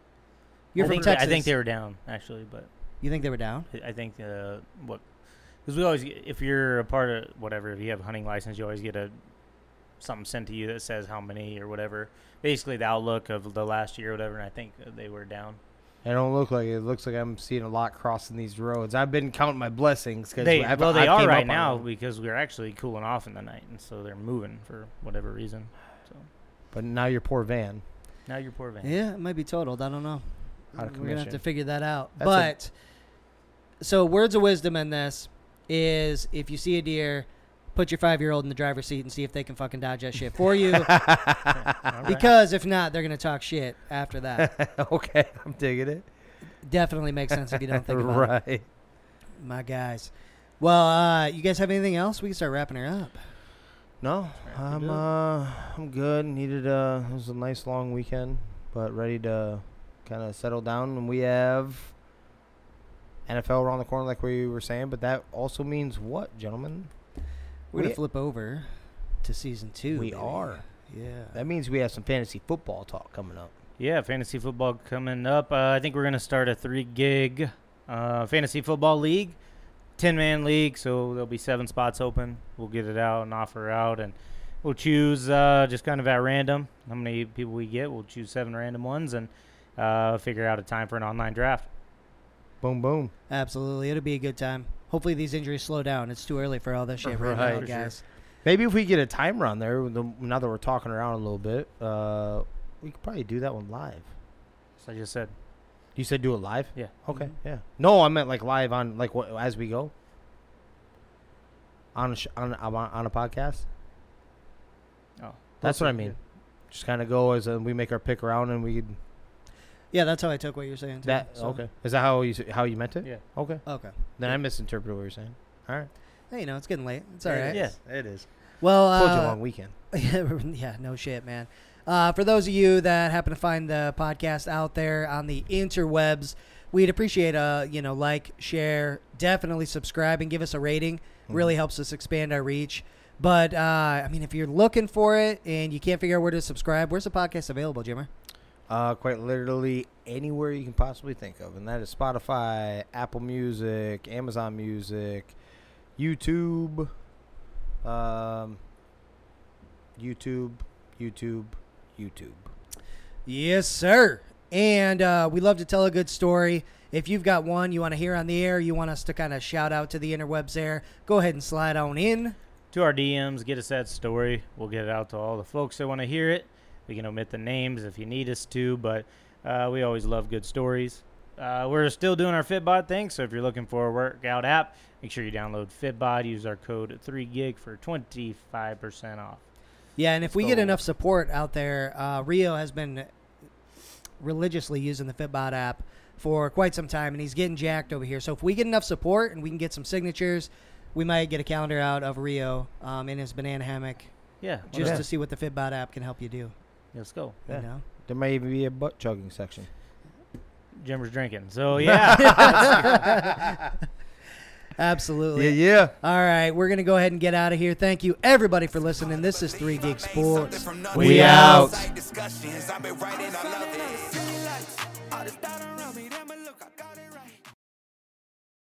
You're I from think Texas. I think they were down actually, but You think they were down? I- I think uh, what because we always if you're a part of whatever if you have a hunting license you always get a something sent to you that says how many or whatever basically the outlook of the last year or whatever and I think uh, they were down. I don't look like it. It looks like I'm seeing a lot crossing these roads. I've been counting my blessings because They I've, well they I've are right now them. because we're actually cooling off in the night and so they're moving for whatever reason. So But now your poor van. now your poor van. Yeah, it might be totaled. I don't know. Out of We're gonna have to figure that out. That's a- but so words of wisdom in this is if you see a deer, put your five year old in the driver's seat and see if they can fucking dodge that shit for you. Because if not, they're gonna talk shit after that. okay, I'm digging it. Definitely makes sense if you don't think about it. right. My guys. Well, uh, you guys have anything else? We can start wrapping her up. No, I'm uh, I'm good. Needed a it was a nice long weekend, but ready to kind of settle down. And we have NFL around the corner, like we were saying. But that also means what, gentlemen? We're gonna flip over to season two. We baby. are. Yeah. That means we have some fantasy football talk coming up. Yeah, fantasy football coming up. Uh, I think we're gonna start a three gig uh, fantasy football league, ten man league. So there'll be seven spots open. We'll get it out and offer out, and we'll choose uh, just kind of at random how many people we get. We'll choose seven random ones and uh, figure out a time for an online draft. Boom, boom. Absolutely, it'll be a good time. Hopefully, these injuries slow down. It's too early for all this shit right, Right. now, For sure. guys. Maybe if we get a timer on there, now that we're talking around a little bit, uh, we could probably do that one live. So I just said, You said do it live? yeah. Okay, yeah. No, I meant like live on like what as we go. On a sh- on, on on a podcast. Oh, That's what I mean. Just kind of go as uh we make our pick around and we could Yeah, that's how I took what you're saying. Too, that so- okay. Is that how you s- how you meant it? Yeah. Okay. Okay. Then I misinterpreted what you're saying. All right. Hey, you know, it's getting late. It's all right. Yeah. it is. Well, Told you a uh, long weekend. yeah, no shit, man. Uh, for those of you that happen to find the podcast out there on the interwebs, we'd appreciate a you know like, share, definitely subscribe and give us a rating. Really helps us expand our reach. But uh, I mean, if you're looking for it and you can't figure out where to subscribe, where's the podcast available, Jimmer? Uh, quite literally anywhere you can possibly think of, and that is Spotify, Apple Music, Amazon Music, YouTube, um, YouTube, YouTube, YouTube. Yes, sir. And uh, we love to tell a good story. If you've got one you want to hear on the air, you want us to kind of shout out to the interwebs there, go ahead and slide on in. to our DMs, get us that story. We'll get it out to all the folks that want to hear it. We can omit the names if you need us to, but uh, we always love good stories. Uh, we're still doing our Fitbod thing, so if you're looking for a workout app, make sure you download Fitbod. Use our code 3GIG for 25% off. Yeah, and if we get enough support out there, uh, Rio has been religiously using the Fitbod app for quite some time, and he's getting jacked over here. So if we get enough support and we can get some signatures, we might get a calendar out of Rio um, in his banana hammock Yeah, just Yeah. to see what the Fitbod app can help you do. Let's go. Yeah. You know? There may even be a butt chugging section. Jim was drinking. So yeah. Absolutely. Yeah, yeah. All right, we're gonna go ahead and get out of here. Thank you everybody for listening. This is Three Gig Sports. We, out.